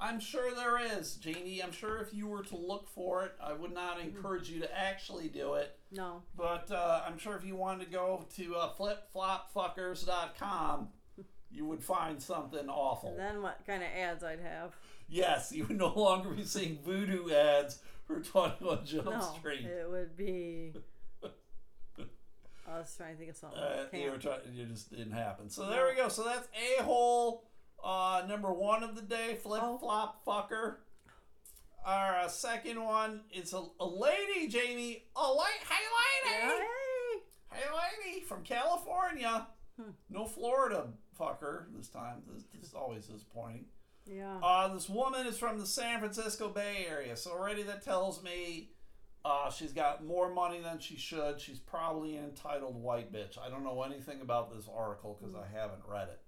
I'm sure there is, Jeannie. I'm sure if you were to look for it, I would not Mm-hmm. encourage you to actually do it. no. But uh, I'm sure if you wanted to go to uh, flipflopfuckers.com, you would find something awful. And then what kind of ads I'd have? yes, you would no longer be seeing Vudu ads for 21 Jump No, Street. it would be. I was trying to think of something. Uh, you, were trying, it just didn't happen. So there we go. So that's a hole uh, number one of the day. Flip Oh. flop fucker. Our uh, second one is a, a lady, Jamie. A la- hey lady, Hey! hey lady from California. Hmm. No Florida fucker this time. This, this is always disappointing. Yeah. Uh, this woman is from the San Francisco Bay Area, so already that tells me uh, she's got more money than she should. She's probably an entitled white bitch. I don't know anything about this article because I haven't read it.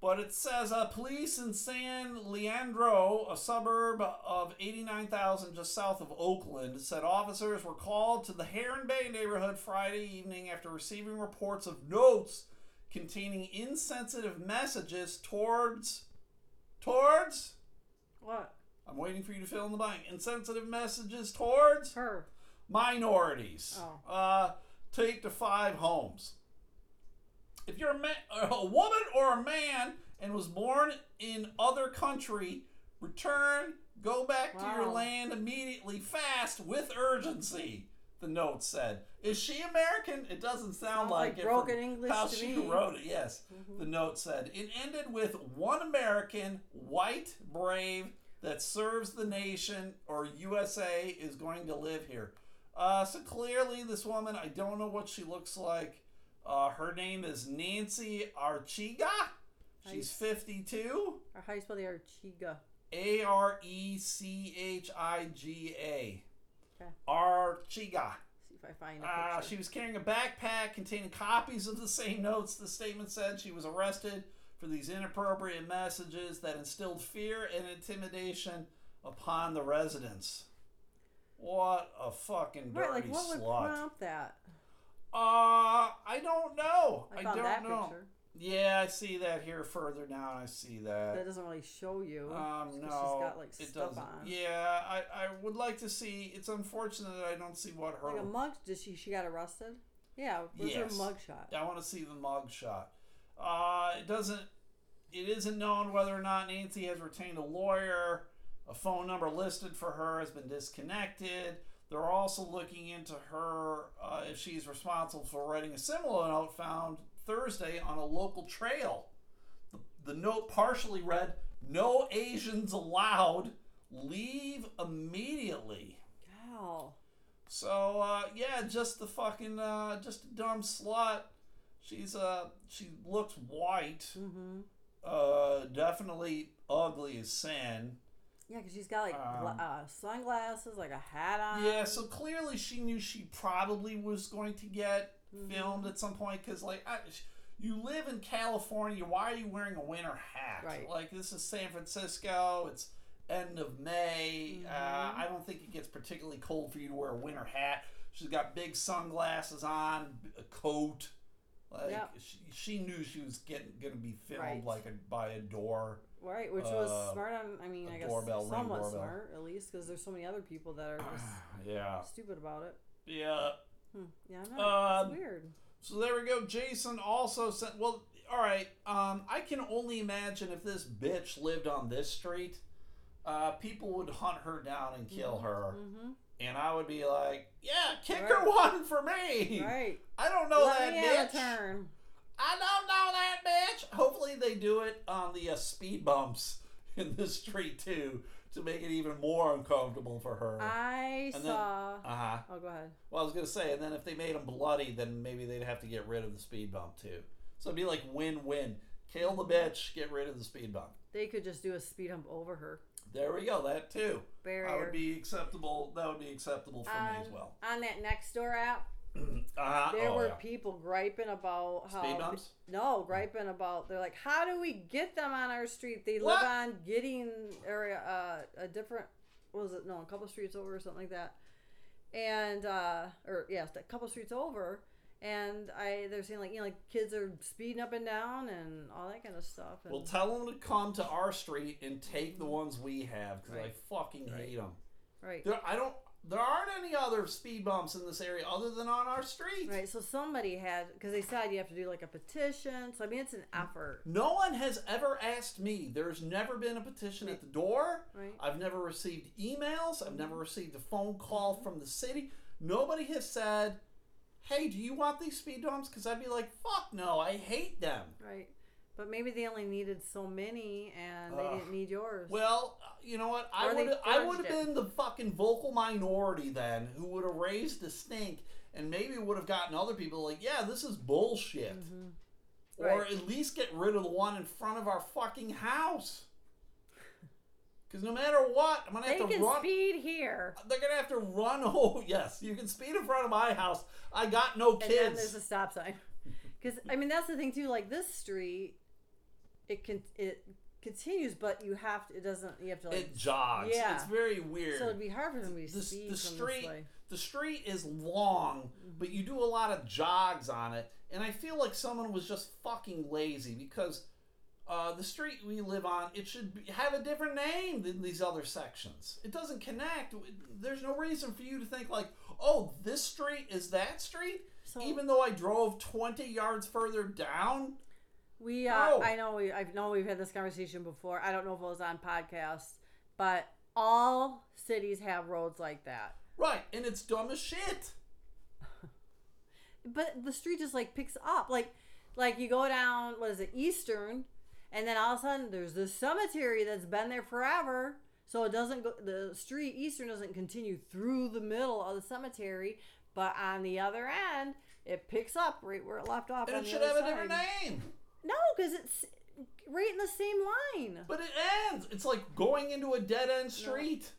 But it says uh, police in San Leandro, a suburb of 89,000 just south of Oakland, said officers were called to the Heron Bay neighborhood Friday evening after receiving reports of notes containing insensitive messages towards towards What? I'm waiting for you to fill in the blank. Insensitive messages towards Her. minorities. Oh. Uh, take to five homes. If you're a, ma- a woman or a man and was born in other country, return, go back to your land immediately, fast, with urgency. The note said, "Is she American?" It doesn't sound Sounds like, like it broken English how to she me. wrote it. Yes, Mhm. the note said it ended with one American, white, brave, that serves the nation or USA is going to live here. Uh, so clearly, this woman, I don't know what she looks like. Uh, her name is Nancy Archiga. She's 52. Or how do you spell the Archiga? A R E C H I G A. Okay. Archiga. See if I find a Uh, she was carrying a backpack containing copies of the same notes. The statement said she was arrested for these inappropriate messages that instilled fear and intimidation upon the residents. What a fucking dirty right, like what would slut. prompt that? Uh, I don't know. I I, don't know. picture. Yeah, I see that here further down. I see That that. doesn't really show you. Um, no, she's got like it doesn't. on. Yeah, I, I would like to see. It's unfortunate that I don't see what her. Like a mug. Did she? She got arrested. Yeah. Where's Yes. her mugshot? I want to see the mug shot. Uh, it doesn't. It isn't known whether or not Nancy has retained a lawyer. A phone number listed for her has been disconnected. They're also looking into her uh, if she's responsible for writing a similar note found Thursday on a local trail. The, the note partially read, "No Asians allowed. Leave immediately." Gal. So uh, yeah, just the fucking uh, just a dumb slut. She's uh she looks white. Mm-hmm. Uh, definitely ugly as sin. Yeah, because she's got like gla- Um, uh, sunglasses, like a hat on. Yeah, so clearly she knew she probably was going to get Mhm. filmed at some point because like I, you live in California. Why are you wearing a winter hat? Right. Like this is San Francisco. It's end of May. Uh, Mhm. I don't think it gets particularly cold for you to wear a winter hat. She's got big sunglasses on, a coat. Like Yep. she, she knew she was getting going to be filmed Right. like a, by a door. Right, which was Uh, smart on. I mean, I guess somewhat smart, at least, because there's so many other people that are just yeah. stupid about it. Yeah. Hmm. Yeah, I know. Um, it's weird. So there we go. Jason also sent. Well, all right. Um, I can only imagine if this bitch lived on this street, uh, people would hunt her down and kill her, Mm-hmm. and I would be like, "Yeah, kick Right. her one for me." Right. I don't know Let that me bitch. turn. I don't know that bitch. Hopefully they do it on the uh, speed bumps in the street too to make it even more uncomfortable for her. I then- saw. Uh huh. oh, go ahead. Well, I was gonna say, and then if they made them bloody, then maybe they'd have to get rid of the speed bump too. So it'd be like win-win. Kill the bitch, get rid of the speed bump. They could just do a speed bump over her There we go. That too. barrier. That would be acceptable. That would be acceptable for me as well. On that next door app, Uh-huh. there oh, were yeah. people griping about how speed bumps. No, griping about they're like, how do we get them on our street? They What? live on getting area, uh, a different what was it? No, a couple streets over or something like that. And uh, or yes, a couple streets over. And I they're saying like you know like kids are speeding up and down and all that kind of stuff. And Well, tell them to come to our street and take the ones we have because Right. I fucking Right. hate them. right, There, I don't. There aren't any other speed bumps in this area other than on our street. right. So somebody had because they said you have to do like a petition. So I mean it's an effort, No one has ever asked me. There's never been a petition at the door. right? I've never received emails. I've never received a phone call from the city. Nobody has said, "Hey, do you want these speed bumps?" Because I'd be like, "Fuck no, I hate them." Right. But maybe they only needed so many and they Ugh. didn't need yours. Well, you know what? I would I would have been the fucking vocal minority then who would have raised the stink and maybe would have gotten other people like, "Yeah, this is bullshit." Mhm. Or Right. at least get rid of the one in front of our fucking house. Because no matter what, I'm gonna have They to can run. speed here. They're gonna have to run. Oh yes, you can speed in front of my house. I got no And then kids. there's a stop sign. Because I mean that's the thing too. Like this street, it can it continues, but you have to. It doesn't. You have to like. it jogs. Yeah. It's very weird. so it'd be hard for them to the, speed the street, the street is long, but you do a lot of jogs on it, and I feel like someone was just fucking lazy because uh, the street we live on it should be, have a different name than these other sections. It doesn't connect. There's no reason for you to think like, oh, this street is that street. So Even though I drove 20 yards further down, we, uh, No. I know we, I know we've had this conversation before. I don't know if it was on podcasts, but all cities have roads like that. right, and it's dumb as shit. But the street just like picks up, like, like you go down, what is it, Eastern, and then all of a sudden there's this cemetery that's been there forever. So it doesn't go. The street Eastern doesn't continue through the middle of the cemetery, but on the other end, it picks up right where it left off. And it should have a different name. No, because it's right in the same line. But it ends. It's like going into a dead end street.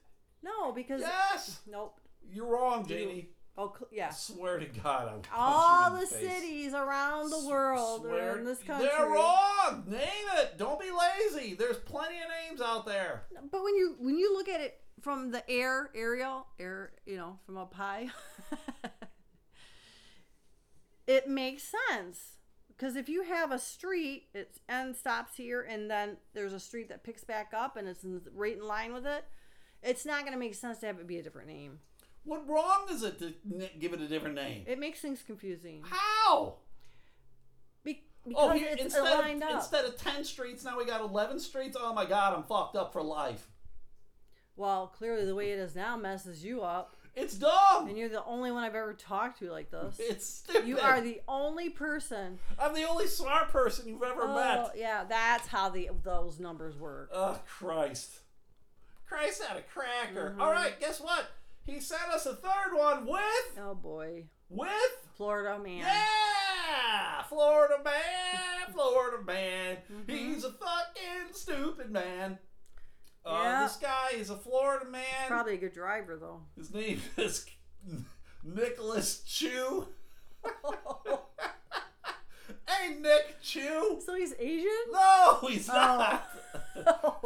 No, because Yes. nope. You're wrong, Jamie. Oh, cl- yeah. I swear to God, punch All the face. cities around the world Swear- or in this country. They're wrong. Name it. Don't be lazy. There's plenty of names out there. But when you when you look at it from the air, aerial, air, you know, from up high, it makes sense. Because if you have a street, its end stops here, and then there's a street that picks back up, and it's in, right in line with it. It's not going to make sense to have it be a different name. What wrong is it to n- give it a different name? It makes things confusing. How? Be- oh, because Oh, here, it's instead lined of, up. instead of ten streets, now we got eleven streets. Oh my God, I'm fucked up for life. well, clearly the way it is now messes you up, It's dumb. and you're the only one I've ever talked to like this. It's stupid. You are the only person I'm the only smart person you've ever Oh, met. yeah, that's how the those numbers work. Oh Christ! Christ had a cracker. Mm-hmm. All right, guess what? He sent us a third one with Oh boy, with Florida man. yeah, Florida man, Florida man. Mm-hmm. He's a fucking stupid man. Uh, Yeah. This guy is a Florida man. Probably a good driver though. His name is Nicholas Chew. hey, Nick Chew. so he's Asian? No, he's Oh. not.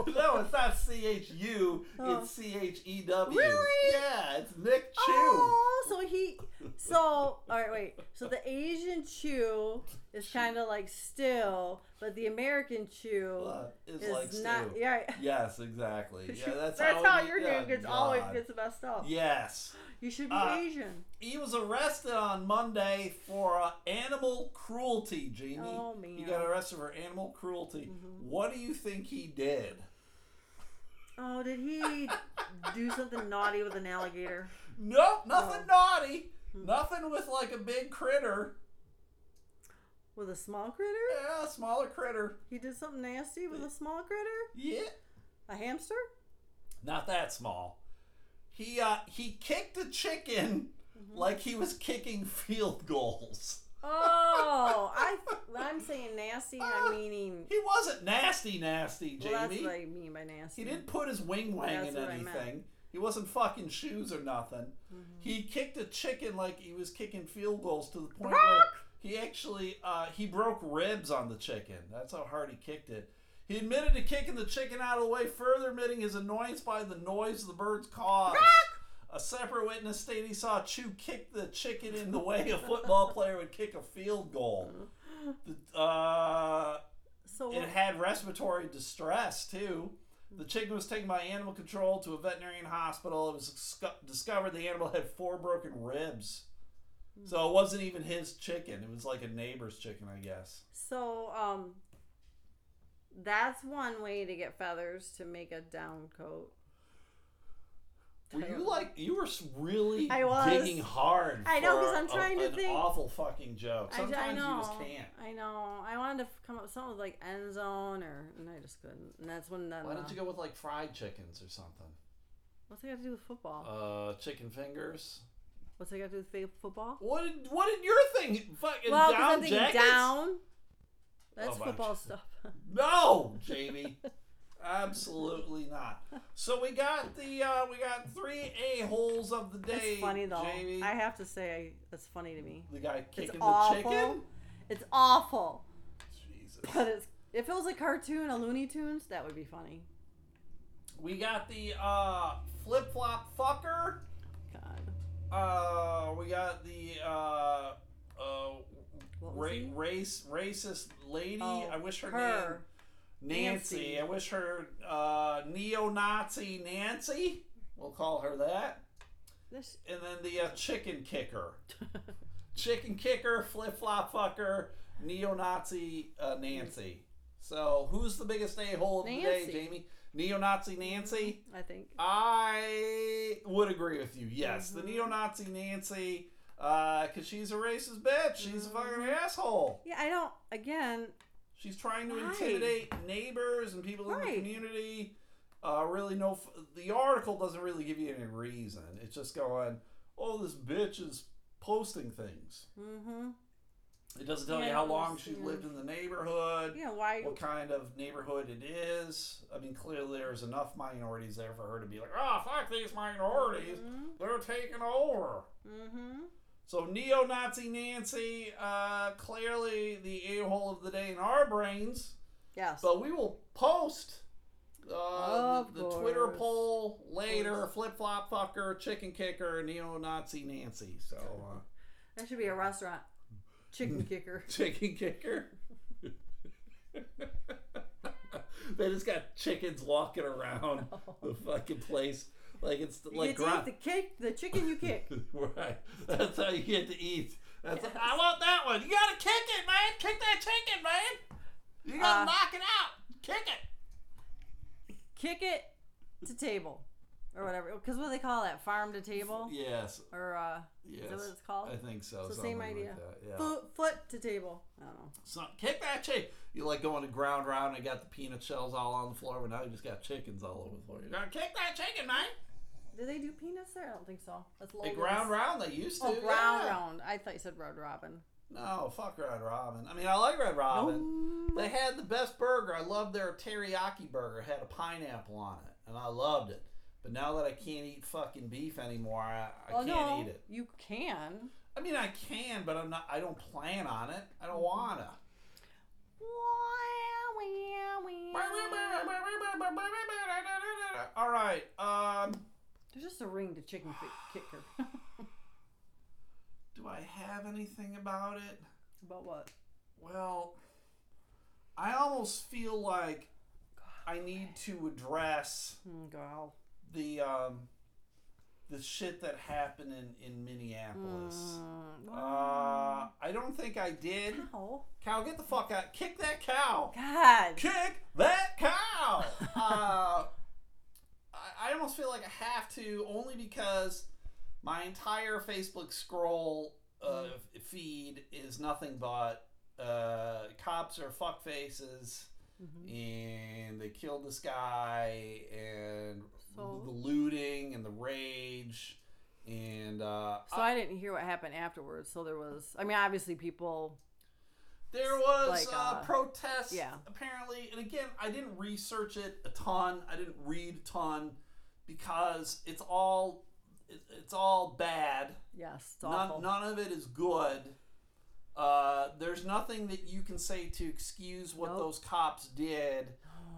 No, it's not C H U. Oh. It's C H E W. Really? Yeah, it's Nick Chew. Oh, so he, so all right, wait. So the Asian Chew is kind of like still, but the American Chew Uh, is is like not. Stu. Yeah, Yes, exactly. Yeah, that's, that's how it- your yeah, name gets God. always gets messed up. Yes. You should be Uh, Asian. He was arrested on Monday for uh, animal cruelty, Jamie. Oh, He man. Mm-hmm. got arrested for animal cruelty. What do you think he did? Oh, did he do something naughty with an alligator? Nope, nothing No. naughty. Hmm. Nothing with like a big critter. With a small critter? Yeah, a smaller critter. He did something nasty with a small critter? Yeah. A hamster? Not that small. He uh he kicked a chicken Mm-hmm. like he was kicking field goals. Oh, I when I'm saying nasty, I'm meaning. He wasn't nasty nasty, Well, that's Jamie. what I mean by nasty. He didn't put his wing wang in what I meant. anything. He wasn't fucking shoes or nothing. Mm-hmm. He kicked a chicken like he was kicking field goals to the point Brock! where he actually uh, he broke ribs on the chicken. That's how hard he kicked it. He admitted to kicking the chicken out of the way, further admitting his annoyance by the noise the birds caused. A separate witness stated he saw Chew kick the chicken in the way a football player would kick a field goal. The- Uh, So it had respiratory distress too. The chicken was taken by animal control to a veterinarian hospital. It was discovered the animal had four broken ribs. So it wasn't even his chicken. It was like a neighbor's chicken, I guess. so um, that's one way to get feathers to make a down coat. Were you like you were really I was. digging hard? I know, because I'm a- trying to an think. awful fucking joke. I, Sometimes I know. you just can't. I know. I wanted to come up with something with like end zone or, and I just couldn't. And that's when then. Why uh, don't you go with like fried chickens or something? What's that got to do with football? Uh, chicken fingers. What's that got to do with football? What did what did your thing fucking Well, down I'm thinking jackets? down. That's Oh, football stuff. No, Jamie. Absolutely not. So we got the uh, we got three a holes of the day. It's funny though. Jamie. I have to say, that's funny to me. the guy It's kicking the awful. chicken. It's awful. Jesus. But it's if it was a cartoon, a Looney Tunes, that would be funny. We got the uh, flip flop fucker. Uh, we got the uh, uh, ra- race racist lady. Oh, I wish her, her. name Nancy. Nancy. I wish her uh, neo-Nazi Nancy. We'll call her that. This, And then the uh, chicken kicker. chicken kicker, flip flop fucker, neo Nazi uh, Nancy. So who's the biggest a hole of the day, Jamie? Neo Nazi Nancy? I think. I would agree with you. Yes, the Mhm. neo Nazi Nancy, because she's a racist bitch. She's a fucking asshole. Yeah, I don't. Again, She's trying to Right. intimidate neighbors and people in the community. Uh, really, no. The article doesn't really give you any reason. It's just going, "Oh, this bitch is posting things." Mm-hmm. It doesn't tell you how long she's yeah. lived in the neighborhood, Yeah, why? what kind of neighborhood it is. I mean, clearly there's enough minorities there for her to be like, "Oh, fuck these minorities, they're taking over." Mm-hmm. So neo-Nazi Nancy, uh, clearly the a-hole of the day in our brains. Yes. But we will post uh, the, the Twitter poll later. Flip flop fucker, chicken kicker, neo-Nazi Nancy. So uh, that should be a restaurant. Chicken kicker. chicken kicker. they just got chickens walking around the fucking place like it's You like get eat the cake, the chicken you kick. right. That's how you get to eat. That's Yes. I want that one. You gotta kick it, man. Kick that chicken, man. You gotta Uh, knock it out. Kick it. kick it to table, or whatever. Because what do they call that? Farm to table, Yes. or uh, Yes. is that what it's called? I think so. It's the same idea. Like. Yeah. Foot, foot to table. I don't know. So kick that chicken. You like going to ground round and got the peanut shells all on the floor, but now you just got chickens all over the floor. You gotta kick that chicken, man. Do they do peanuts there? I don't think so. That's They Logan's. ground round. They used to. Oh, ground yeah. round. I thought you said Red robin. No, fuck Red Robin. I mean, I like Red Robin. No. They had the best burger. I loved their teriyaki burger. It had a pineapple on it, and I loved it. But now that I can't eat fucking beef anymore, I, I Well, can't no, eat it. You can. I mean, I can, but I'm not. I don't plan on it. I don't wanna. All right. Um, There's just a ring to chicken kicker. do I have anything about it? About what? Well, I almost feel like I need to address Mm, God. The um, the shit that happened in in Minneapolis. Mm, Uh, I don't think I did. Ow. Cow, get the fuck out! Kick that cow! God. Kick that cow! uh, I, I almost feel like I have to, only because my entire Facebook scroll uh, f- feed is nothing but uh, cops are fuck faces, Mhm. and they killed this guy, and So- the looting and the rage, and uh, So I didn't hear what happened afterwards. So there was. I mean, obviously people. There was Like, uh, uh, protests, yeah. apparently, and again, I didn't research it a ton. I didn't read a ton because it's all it, it's all bad. Yes. None, none of it is good. Uh, there's nothing that you can say to excuse what Nope. those cops did.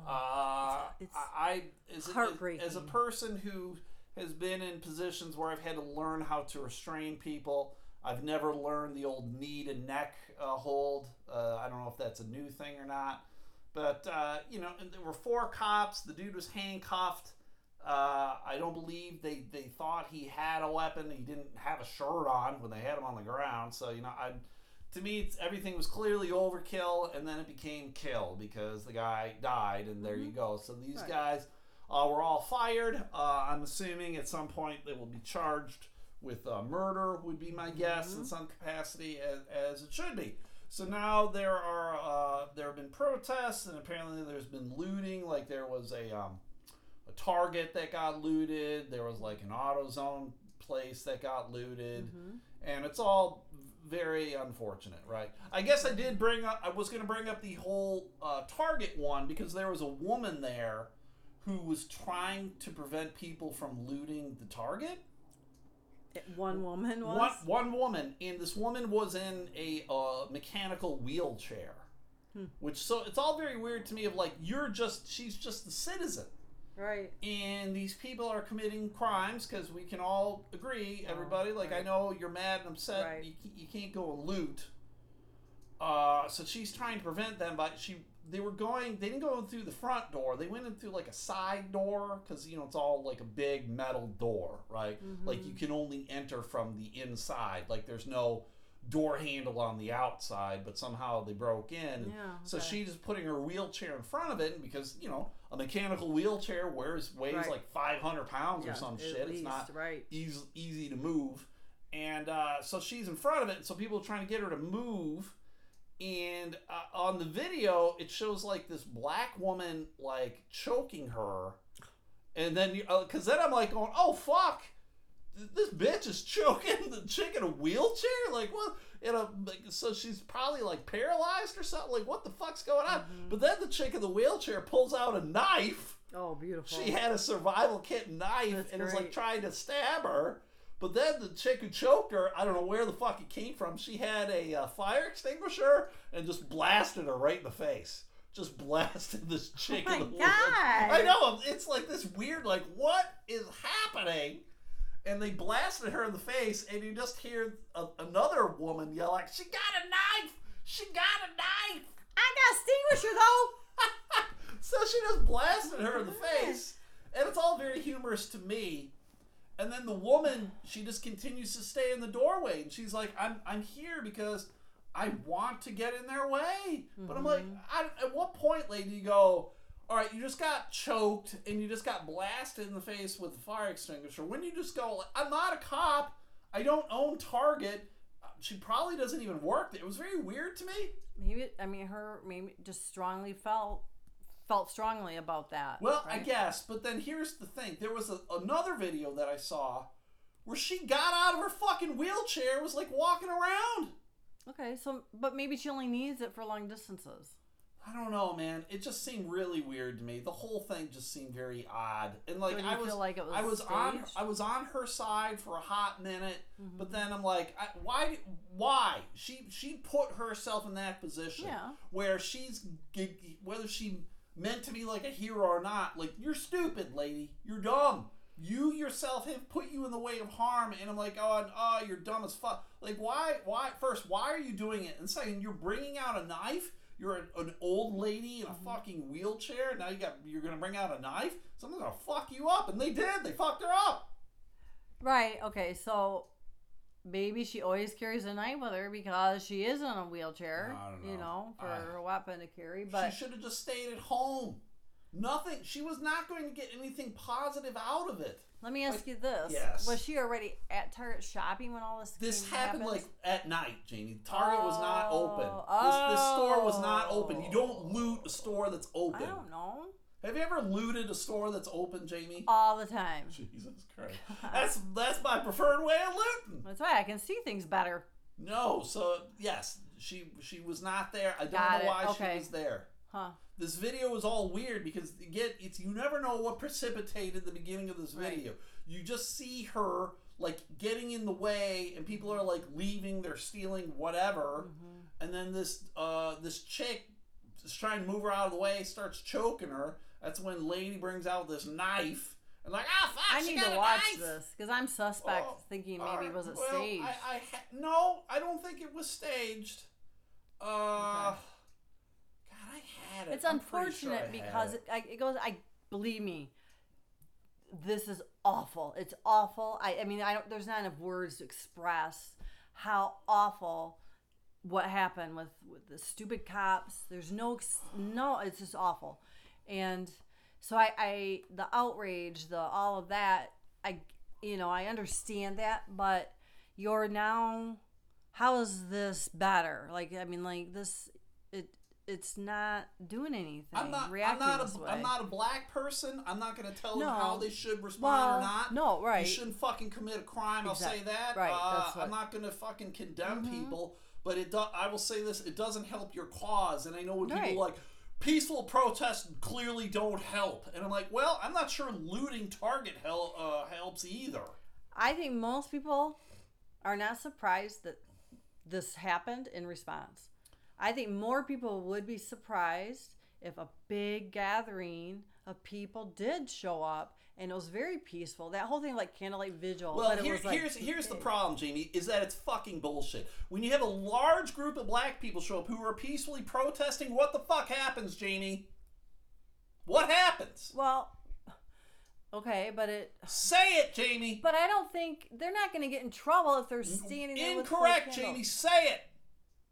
Uh, It's- it's I, as, a, heartbreaking. as a person who has been in positions where I've had to learn how to restrain people. I've never learned the old knee to neck uh, hold. Uh, I don't know if that's a new thing or not, but uh, you know, and there were four cops. The dude was handcuffed. Uh, I don't believe they, they thought he had a weapon. He didn't have a shirt on when they had him on the ground. So you know, I to me, it's, everything was clearly overkill, and then it became kill because the guy died, and there you go. So these Right. guys uh, were all fired. Uh, I'm assuming at some point they will be charged with uh, murder, would be my guess, in some capacity, as, as it should be. So now there are uh, there have been protests, and apparently there's been looting. Like there was a um, a Target that got looted. There was like an AutoZone place that got looted, and it's all very unfortunate, right? I guess I did bring up. I was going to bring up the whole uh, Target one because there was a woman there who was trying to prevent people from looting the Target. One woman was. One, one woman, and this woman was in a uh, mechanical wheelchair, which so it's all very weird to me. Of like, you're just she's just the citizen, Right. and these people are committing crimes because we can all agree, everybody. Like, I know you're mad and upset. Right. You, you can't go and loot. Uh, so she's trying to prevent them, but she they were going. They didn't go in through the front door. They went in through like a side door because you know it's all like a big metal door, right? Like you can only enter from the inside. Like there's no door handle on the outside, but somehow they broke in. Yeah, So okay. she's putting her wheelchair in front of it and because you know a mechanical wheelchair wears weighs Right. like 500 pounds or some shit. it's not right. easy easy to move, and uh, so she's in front of it. So people are trying to get her to move, and uh, on the video it shows like this black woman like choking her and then you because then I'm like going, oh fuck, this bitch is choking the chick in a wheelchair. Like what? In a like, so she's probably like paralyzed or something. Like what the fuck's going on? Mm-hmm. But then the chick in the wheelchair pulls out a knife. Oh, beautiful. She had a survival kit knife That's and was like trying to stab her. But then the chick who choked her, I don't know where the fuck it came from. She had a uh, fire extinguisher and just blasted her right in the face. Just blasted this chick Oh in my the God. I know. It's like this weird, like, what is happening? And they blasted her in the face, and you just hear a, another woman yell, like, she got a knife! She got a knife! I got extinguisher though. so she just blasted her in the face, and it's all very humorous to me. And then the woman, she just continues to stay in the doorway, and she's like, "I'm I'm here because I want to get in their way." But I'm like, mm-hmm. I, at what point, lady, you go? All right, you just got choked and you just got blasted in the face with a fire extinguisher. When you just go, I'm not a cop. I don't own Target. Uh, She probably doesn't even work. there. It was very weird to me. Maybe I mean her maybe just strongly felt felt strongly about that. Well, I guess, but then here's the thing: there was a, another video that I saw where she got out of her fucking wheelchair, was like walking around. Okay, so but maybe she only needs it for long distances. I don't know, man. It just seemed really weird to me. The whole thing just seemed very odd, and like I was, feel like it was I was on. I was on her side for a hot minute, Mm-hmm. but then I'm like, I, why? Why she she put herself in that position Yeah. where she's whether she meant to be like a hero or not. Like you're stupid, lady. You're dumb. You yourself have put you in the way of harm, and I'm like, oh, and, oh, you're dumb as fuck. Like, why? Why? First, why are you doing it? And second, you're bringing out a knife. You're an, an old lady in a mm-hmm. fucking wheelchair. Now you got you're gonna bring out a knife. Someone's gonna fuck you up, and they did. They fucked her up. Right. Okay. So maybe she always carries a knife with her because she is in a wheelchair. Don't You know. know, for I- a weapon to carry. But she should have just stayed at home. Nothing. She was not going to get anything positive out of it. let me ask you this: yes. Was she already at Target shopping when all this? This happened happened? like at night, Jamie. Target was not oh, open. Oh, This, this store was not oh. open. You oh. don't loot a store that's open. I don't know. Have you ever looted a store that's open, Jamie? All the time. Jesus Christ. That's that's my preferred way of looting. That's why I can see things better. No, so yes, she she was not there. I don't Got know it. why Okay. she was there. Huh. This video is all weird because again, it's you never know what precipitated the beginning of this Right. video. You just see her like getting in the way, and people are like leaving, they're stealing whatever, Mm-hmm. and then this uh this chick is trying to move her out of the way, starts choking her. That's when Lady brings out this knife and like ah fuck, I she need to watch knife! this because I'm suspect, Oh, thinking maybe right. was it Well, staged? I, I ha- no, I don't think it was staged. Uh, Okay. I had it. It's I'm sure unfortunate I because it. it, I, it goes. I believe me. This is awful. It's awful. I, I mean, I don't. There's not enough words to express how awful what happened with with the stupid cops. There's no no. It's just awful, and so I, I the outrage, the all of that. I you know I understand that, but you're now. How is this better? Like I mean, like this. It it's not doing anything. I'm not. I'm not a. am not a black person. I'm not going to tell No. them how they should respond Well, or not. no, right. You shouldn't fucking commit a crime. I'll say that. right, Uh, that's what- Mm-hmm. I'm not going to fucking condemn people, but it. Do, I will say this: it doesn't help your cause. And I know when Right. people like peaceful protests clearly don't help, and I'm like, well, I'm not sure looting Target hel- uh, helps either. I think most people are not surprised that this happened in response. I think more people would be surprised if a big gathering of people did show up and it was very peaceful. That whole thing like candlelight vigil. Well, but it here, was like, here's here's the problem, Jamie, is that it's fucking bullshit. When you have a large group of black people show up who are peacefully protesting, what the fuck happens, Jamie? What happens? Well, okay, but it. Say it, Jamie. But I don't think they're not going to get in trouble if they're standing Incorrect, Jamie. Say it.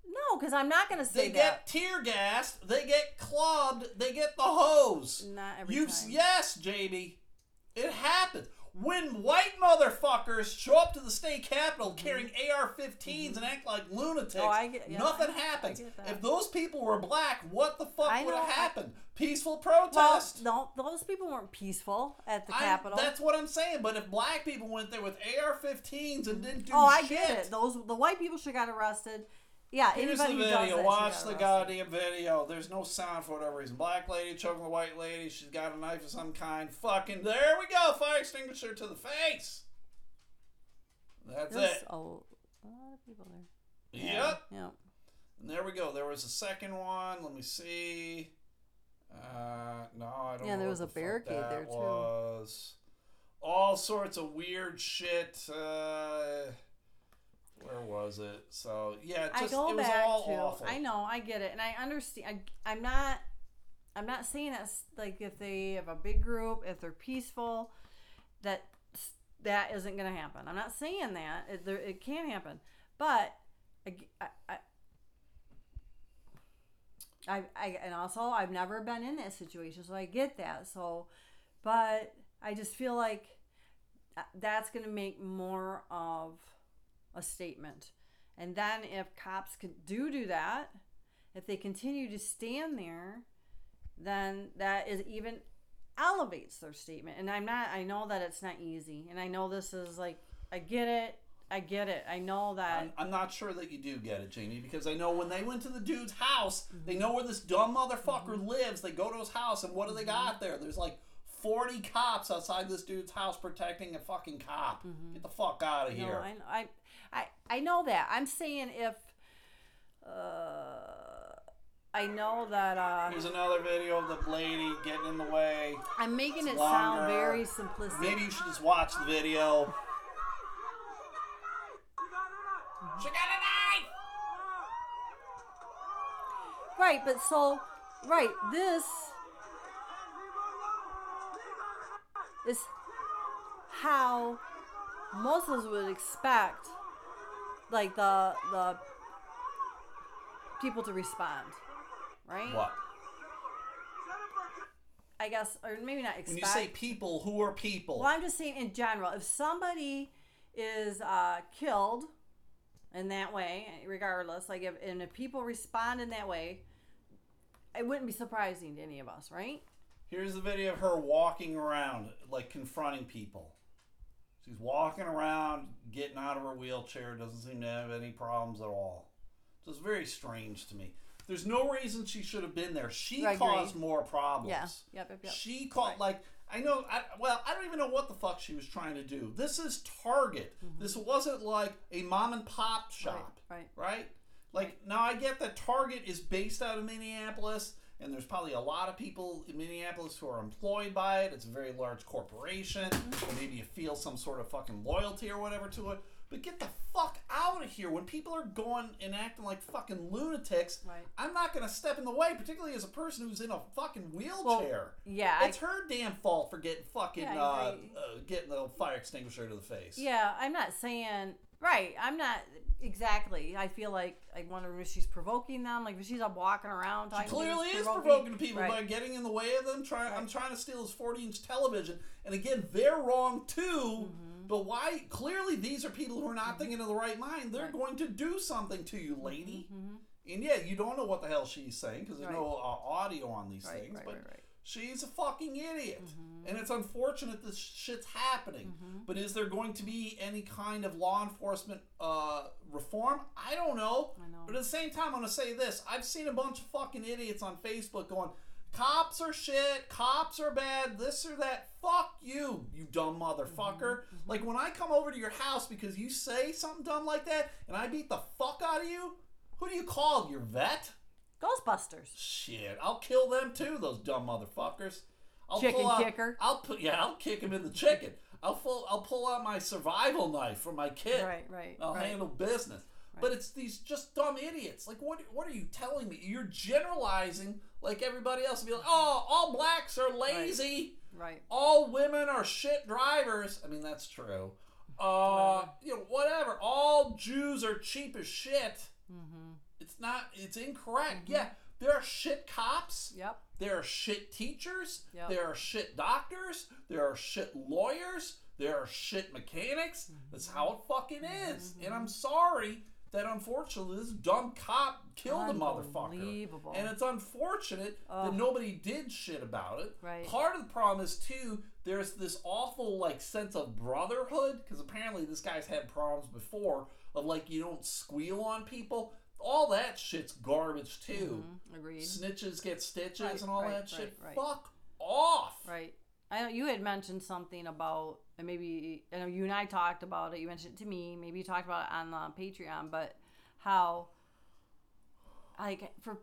No, because I'm not going to say They that. get tear gassed. They get clubbed. They get the hose. Not every You've time. yes, Jamie. It happens. when white motherfuckers show up to the state capitol carrying AR-15s and act like lunatics, Mm-hmm. Oh, I get- yeah, nothing I- I happens. get that. If those people were black, what the fuck I would have I- happened? Peaceful Well, protest. no, those people weren't peaceful at the I- Capitol. that's what I'm saying. But if black people went there with AR-15s and didn't do oh, I shit, get it. Those the white people should got arrested. Yeah, Here's the anybody who does video. that Watch the goddamn video. There's no sound for whatever reason. Black lady choking the white lady. She's got a knife of some kind. Fucking there we go. Fire extinguisher to the face. That's There's it. a lot of people there. Yep. Yeah. And there we go. There was a second one. Let me see. Uh, no, I don't Yeah, there was the a barricade there, too. Was all sorts of weird shit. Uh, where was it? So yeah, it I go back all to. awful. I know, I get it, and I understand. I, I'm not. I'm not saying that's like if they have a big group, if they're peaceful, that that isn't going to happen. I'm not saying that it, there, it can happen, but I, I, I, I, I, and also I've never been in that situation, so I get that. So, but I just feel like uh, that's going to make more of a statement. And then if cops do do that, if they continue to stand there, then that is even elevates their statement. And I'm not I know that it's not easy. And I know this is like I get it. I get it. I know that I'm, I'm not sure that you do get it, Jamie, because I know when they went to the dude's house, Mm-hmm. they know where this dumb motherfucker lives. They go to his house, and what do they Mm-hmm. got there? There's like 40 cops outside this dude's house protecting a fucking cop. Get the fuck out of Mm-hmm. No, here. I, I, I, I know that. I'm saying if, uh, I know that uh, Here's another video of the lady getting in the way. I'm making it It's sound longer. very simplistic. Maybe you should just watch the video. She got a knife! Right, but so, right, this is how Muslims would expect, like the the people to respond, right? What? I guess, or maybe not When you say people, who are people? Well, I'm just saying in general, if somebody is uh, killed in that way, regardless, like if and if people respond in that way, it wouldn't be surprising to any of us, right? Here's the video of her walking around, like confronting people. She's walking around, getting out of her wheelchair, doesn't seem to have any problems at all. Just very strange to me. There's no reason she should have been there. She I agree. caused more problems. Yeah. Yep. Yep. Yep. She caught like I know. I, well, I don't even know what the fuck she was trying to do. This is Target. This wasn't like a mom and pop shop, Mm-hmm. Right. right? Like now, I get that Target is based out of Minneapolis, and there's probably a lot of people in Minneapolis who are employed by it. It's a very large corporation, Mm-hmm. maybe you feel some sort of fucking loyalty or whatever to it. But get the fuck out of here. When people are going and acting like fucking lunatics, Right. I'm not going to step in the way, particularly as a person who's in a fucking wheelchair. Yeah. I- It's her damn fault for getting fucking Yeah, uh, uh, getting the fire extinguisher to the face. Yeah, I'm not saying right. I'm not exactly. I feel like I wonder if she's provoking them, like if she's up walking around. She talking to clearly is provoking people Right. by getting in the way of them. Trying, I'm trying to steal his 40 inch television, and again, they're wrong too. Mm-hmm. But why? Clearly, these are people who are not thinking of the right mind. They're going to do something to you, lady. And yeah, you don't know what the hell she's saying because there's Mm-hmm. Right. no uh, audio on these Right, things. right, but right, right. She's a fucking idiot, Mm-hmm. and it's unfortunate this shit's happening. But is there going to be any kind of law enforcement uh, reform? I don't know. I know. But at the same time, I'm gonna say this: I've seen a bunch of fucking idiots on Facebook going, "Cops are shit. Cops are bad. This or that. Fuck you, you dumb motherfucker." Like when I come over to your house because you say something dumb like that, and I beat the fuck out of you. Who do you call? Your vet? Ghostbusters. Shit, I'll kill them too. Those dumb motherfuckers. I'll Chicken out- kicker. I'll put yeah. I'll kick him in the chicken. I'll pull. I'll pull out my survival knife for my kid. Right, right, I'll right. handle business. But it's these just dumb idiots. Like what? What are you telling me? You're generalizing like everybody else. And be like, oh, all blacks are lazy. Right. All women are shit drivers. I mean, that's true. Uh, you know, whatever. All Jews are cheap as shit. Mm-hmm. It's not. It's incorrect. Mm-hmm. Yeah, there are shit cops. Yep. There are shit teachers. Yep. There are shit doctors. There are shit lawyers. There are shit mechanics. Mm-hmm. That's how it fucking is. And mm-hmm. I'm sorry that unfortunately this dumb cop killed a motherfucker. Unbelievable. And it's unfortunate that nobody did shit about it. Right. Part of the problem is too, there's this awful like sense of brotherhood because apparently this guy's had problems before of like you don't squeal on people. All that shit's garbage too. Mm-hmm. Agreed. Snitches get stitches Right, and all right, that shit. right, right. Fuck off. Right. I know you had mentioned something about, and maybe I know you and I talked about it. You mentioned it to me. Maybe you talked about it on the Patreon, but how, like, for,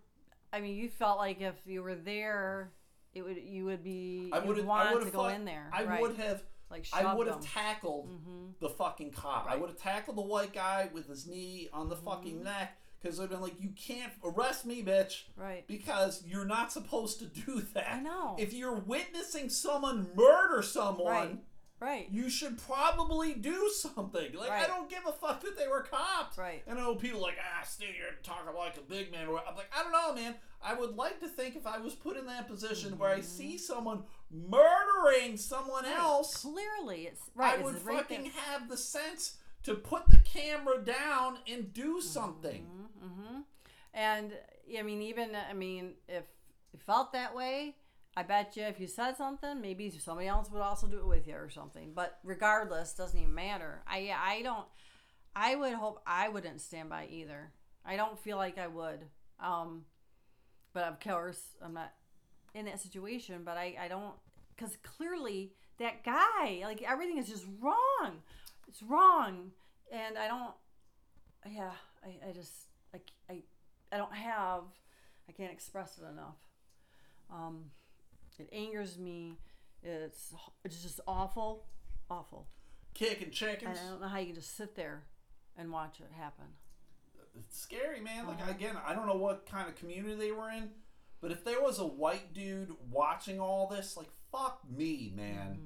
I mean, you felt like if you were there, it would you would be I would would have. I want to go in there. I right. would have. like I would have tackled mm-hmm. the fucking cop. I would have tackled the white guy with his knee on the Mm-hmm. fucking neck because I've been like, you can't arrest me, bitch. Right. Because you're not supposed to do that. I know. If you're witnessing someone murder someone, Right. Right. you should probably do something. Like I don't give a fuck that they were cops. Right. And I know people like ah stay here talking like a big man. I'm like I don't know, man. I would like to think if I was put in that position where Mm-hmm. I see someone murdering someone else, Clearly, it's right. I would right fucking there. have the sense to put the camera down and do something. Mm-hmm. And I mean, even I mean, if you felt that way, I bet you if you said something, maybe somebody else would also do it with you or something. But regardless, doesn't even matter. I I don't. I would hope I wouldn't stand by either. I don't feel like I would. Um, but of course, I'm not in that situation. But I I don't because clearly that guy like everything is just wrong. It's wrong, and I don't yeah i, I just I, I i don't have i can't express it enough um it angers me it's it's just awful awful Kicking and chickens. i don't know how you can just sit there and watch it happen It's scary, man. Like Uh-huh. again, I don't know what kind of community they were in, but if there was a white dude watching all this, like fuck me, man.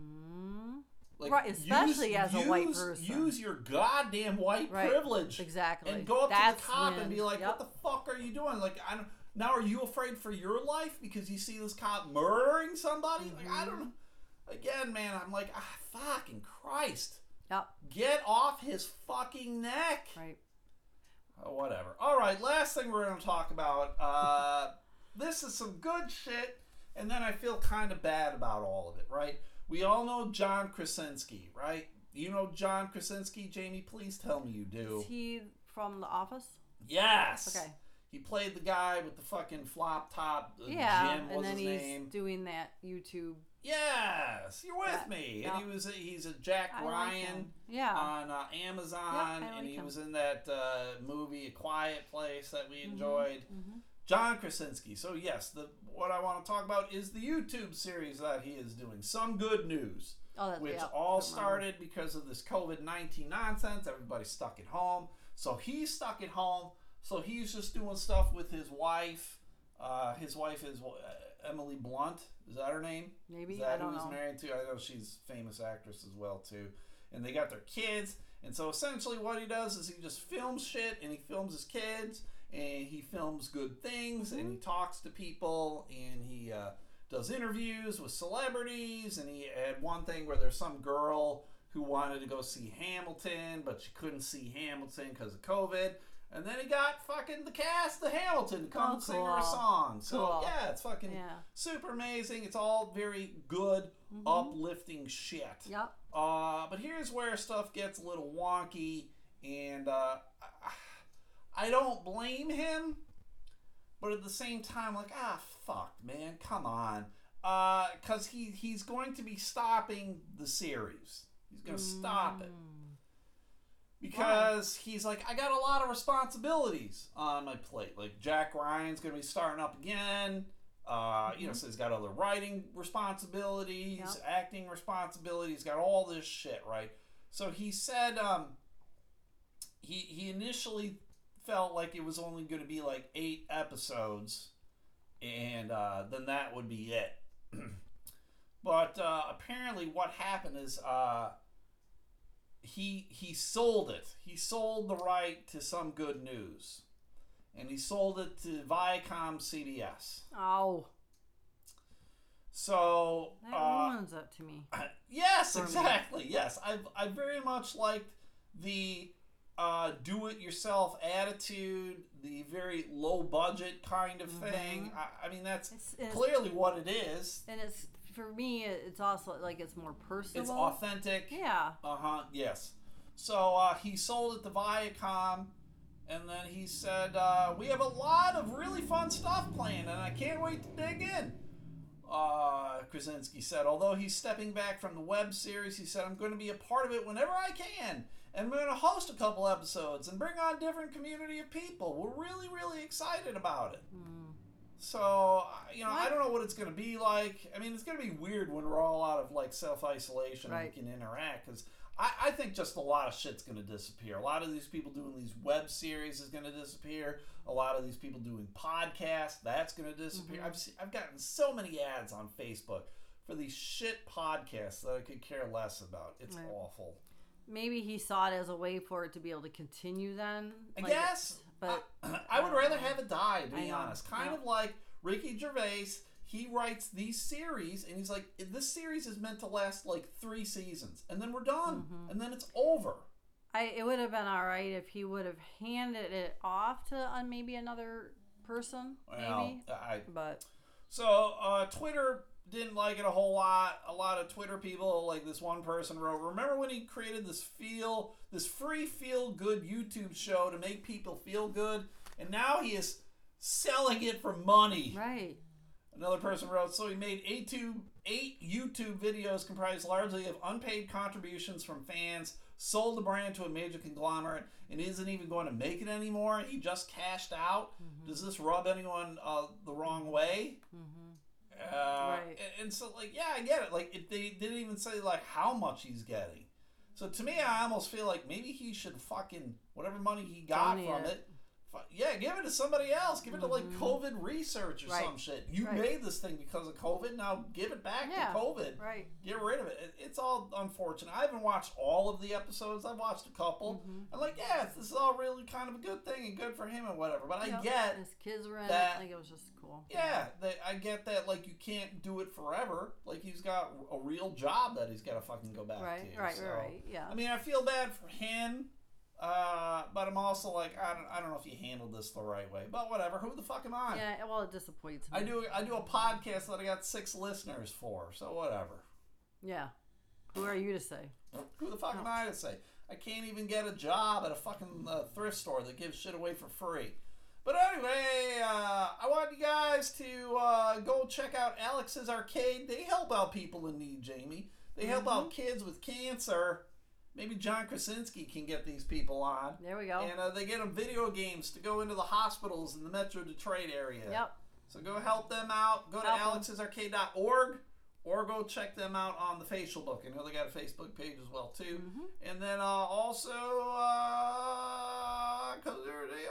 Like, Right, especially as a white use- person. Use your goddamn white Right, privilege. exactly. And go up That's to the cop and be like, yep. "What the fuck are you doing?" Like, I don't. Now, are you afraid for your life because you see this cop murdering somebody? Like, I Mm-hmm. don't. Again, man, I'm like, ah, fucking Christ, yep get off his fucking neck. right Oh, whatever. All right, last thing we're going to talk about. Uh, this is some good shit, and then I feel kind of bad about all of it, right? We all know John Krasinski, right? You know John Krasinski, Jamie? Please tell me you do. is he from the office Yes. Okay. He played the guy with the fucking flop top. Uh, yeah Jim and was then his he's name. doing that youtube Yes, you're with Yeah, me. yeah. And he was a, he's a Jack I Ryan him. yeah on uh, Amazon, and like he him. was in that uh, movie A Quiet Place that Mm-hmm. we enjoyed. John Krasinski. So yes, the what I want to talk about is the YouTube series that he is doing. Some good news, oh that's which yeah, all started because of this COVID nineteen nonsense. Everybody's stuck at home, so he's stuck at home. So he's just doing stuff with his wife. Uh, his wife is uh, Emily Blunt. Is that her name? maybe Is that i don't who he's know married to? I know she's a famous actress as well too. And they got their kids. And so essentially what he does is he just films shit and he films his kids and he films good things and Mm-hmm. he talks to people and he uh, does interviews with celebrities and he had one thing where there's some girl who wanted to go see Hamilton but she couldn't see Hamilton because of COVID. And then he got fucking the cast of Hamilton to come Oh, sing her a song. So Cool. yeah, it's fucking Yeah. super amazing. It's all very good, uplifting shit. yep Uh, but here's where stuff gets a little wonky, and uh, I- don't blame him, but at the same time, like, ah, fuck, man, come on, Uh, because he he's going to be stopping the series. He's going to stop it because he's like, I got a lot of responsibilities on my plate. Like Jack Ryan's going to be starting up again. Uh, You know, so he's got other writing responsibilities, Yep. acting responsibilities, got all this shit, right? So he said um, he he initially felt like it was only going to be like eight episodes, and uh, then that would be it. but uh, apparently, what happened is uh, he he sold it. He sold the right to some good news, and he sold it to Viacom CBS. oh So That uh, ruins it to me. yes, for me. exactly. Yes, I I very much liked the uh, do-it-yourself attitude, the very low budget kind of thing. I, I mean, that's Mm-hmm. It's, it's, clearly what it is. and it's for me. It's also like it's more personal. It's authentic. Yeah. Uh huh. Yes. So uh, he sold it to Viacom, and then he said, uh, "We have a lot of really fun stuff planned, and I can't wait to dig in." Uh, Krasinski said, although he's stepping back from the web series, he said, "I'm going to be a part of it whenever I can, and we're going to host a couple episodes and bring on different community of people. We're really, really excited about it." Mm. So, you know, I don't know what it's going to be like. I mean, it's going to be weird when we're all out of like self isolation Right. and we can interact because I, I think just a lot of shit's going to disappear. A lot of these people doing these web series is going to disappear. A lot of these people doing podcasts, that's going to disappear. Mm-hmm. I've, se- I've gotten so many ads on Facebook for these shit podcasts that I could care less about. It's Right. awful. Maybe he saw it as a way for it to be able to continue. Then. I Like, guess. But I would don't rather have it die, to I be honest. Kind Yeah. of like Ricky Gervais. He writes these series, and he's like, "This series is meant to last like three seasons, and then we're done, Mm-hmm. and then it's over." I it would have been all right if he would have handed it off to uh, maybe another person, Well, maybe. I, But so uh, Twitter didn't like it a whole lot. A lot of Twitter people, like this one person wrote, "Remember when he created this feel, this free feel good YouTube show to make people feel good, and now he is selling it for money." right, Another person wrote, so he made eight, two, eight YouTube videos comprised largely of unpaid contributions from fans, sold the brand to a major conglomerate, and isn't even going to make it anymore. He just cashed out. Does this rub anyone uh, the wrong way? Uh, Right. and, and so, like, yeah, I get it. Like, if they didn't even say like how much he's getting. So to me, I almost feel like maybe he should fucking whatever money he got Donate from it. it. Yeah, give it to somebody else. Give it to like COVID research or Mm-hmm. Right. some shit. You Right. made this thing because of COVID. Now give it back Yeah. to COVID. right. Get rid of it. it. It's all unfortunate. I haven't watched all of the episodes. I've watched a couple. Mm-hmm. I'm like, yeah, this is all really kind of a good thing and good for him and whatever. But I get his kids were in that- it. Like it was just cool. yeah, that I get that. Like you can't do it forever. Like he's got a real job that he's got to fucking go back Right, to. right, so. right, right. Yeah. I mean, I feel bad for him, uh, but I'm also like, I don't, I don't know if you handled this the right way. But whatever. Who the fuck am I? yeah. Well, it disappoints me. I do, I do a podcast that I got six listeners for. So whatever. Yeah. Who are you to say? Who the fuck am I to say? I can't even get a job at a fucking uh, thrift store that gives shit away for free. But anyway, uh, I want you guys to uh, go check out Alex's Arcade. They help out people in need, Jamie. They help out kids with cancer. Maybe John Krasinski can get these people on. There we go. And uh, they get them video games to go into the hospitals in the Metro Detroit area. Yep. So go help them out. Go to Help 'em. alexsarcade.org or go check them out on the facial book. I know they got a Facebook page as well too. Mm-hmm. And then uh, also, uh,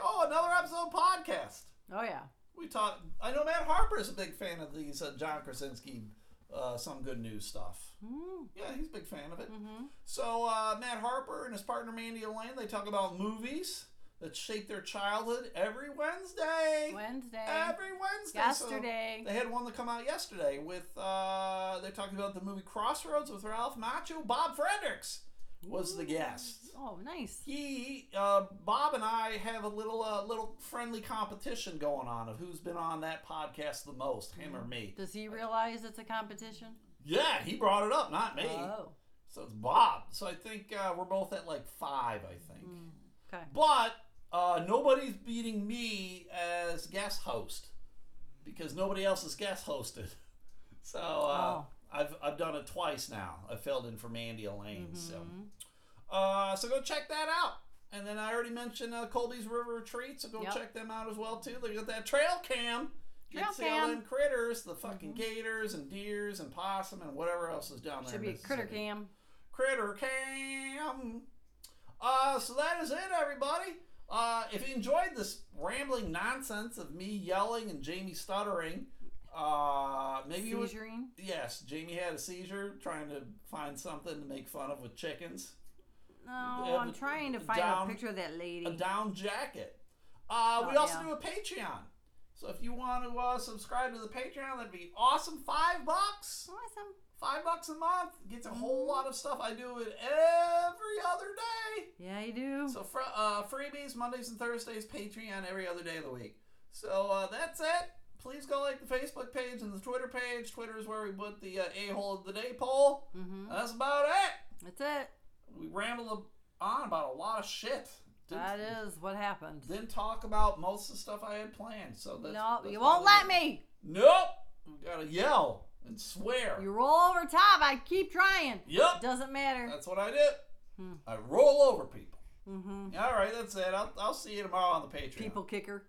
oh, another episode of podcast. Oh yeah. We talk. I know Matt Harper is a big fan of these uh, John Krasinski, uh, some good news stuff. Mm-hmm. Yeah, he's a big fan of it. Mm-hmm. So uh, Matt Harper and his partner Mandy Elaine, they talk about movies that shaped their childhood every Wednesday. Wednesday. Every Wednesday. So Yesterday. they had one that come out yesterday with uh, they're talking about the movie Crossroads with Ralph Macchio. Bob Fredericks was the guest. Oh, nice. He, uh, Bob, and I have a little, uh, little friendly competition going on of who's been on that podcast the most, him or me. Does he realize it's a competition? Yeah, he brought it up, not me. Oh. So it's Bob. So I think uh, we're both at like five, I think. Okay. But uh, nobody's beating me as guest host because nobody else has guest hosted. So uh, Oh. I've, I've done it twice now. I filled in for Mandy Elaine. So uh, so go check that out. And then I already mentioned uh, Colby's River Retreat, so go Yep. check them out as well too. They got that trail cam. You Trail can see all cam. them critters, the fucking gators and deers and possum and whatever else is down there. Should be a critter cam. Critter Cam. Uh, so that is it, everybody. Uh, if you enjoyed this rambling nonsense of me yelling and Jamie stuttering, uh, maybe you would. Seizuring. Yes, Jamie had a seizure trying to find something to make fun of with chickens. No, I'm trying to find down- a picture of that lady. A down jacket. Uh, we Oh, also yeah. do a Patreon. So if you want to uh, subscribe to the Patreon, that'd be awesome. Five bucks, Awesome. five bucks a month gets a whole Mm-hmm. lot of stuff. I do it every other day. Yeah, you do. So fr- uh, freebies Mondays and Thursdays, Patreon every other day of the week. So uh, that's it. Please go like the Facebook page and the Twitter page. Twitter is where we put the uh, a hole of the day poll. mm-hmm. That's about it. That's it. We rambled on about a lot of shit. Didn't, That is what happened. didn't talk about most of the stuff I had planned. So that's, No, that's you won't let me. Nope. We gotta yell and swear. You roll over top. I keep trying. Yep. Doesn't matter. That's what I did. Hmm. I roll over people. Mm-hmm. All right, that's it. I'll, I'll see you tomorrow on the Patreon. People kicker.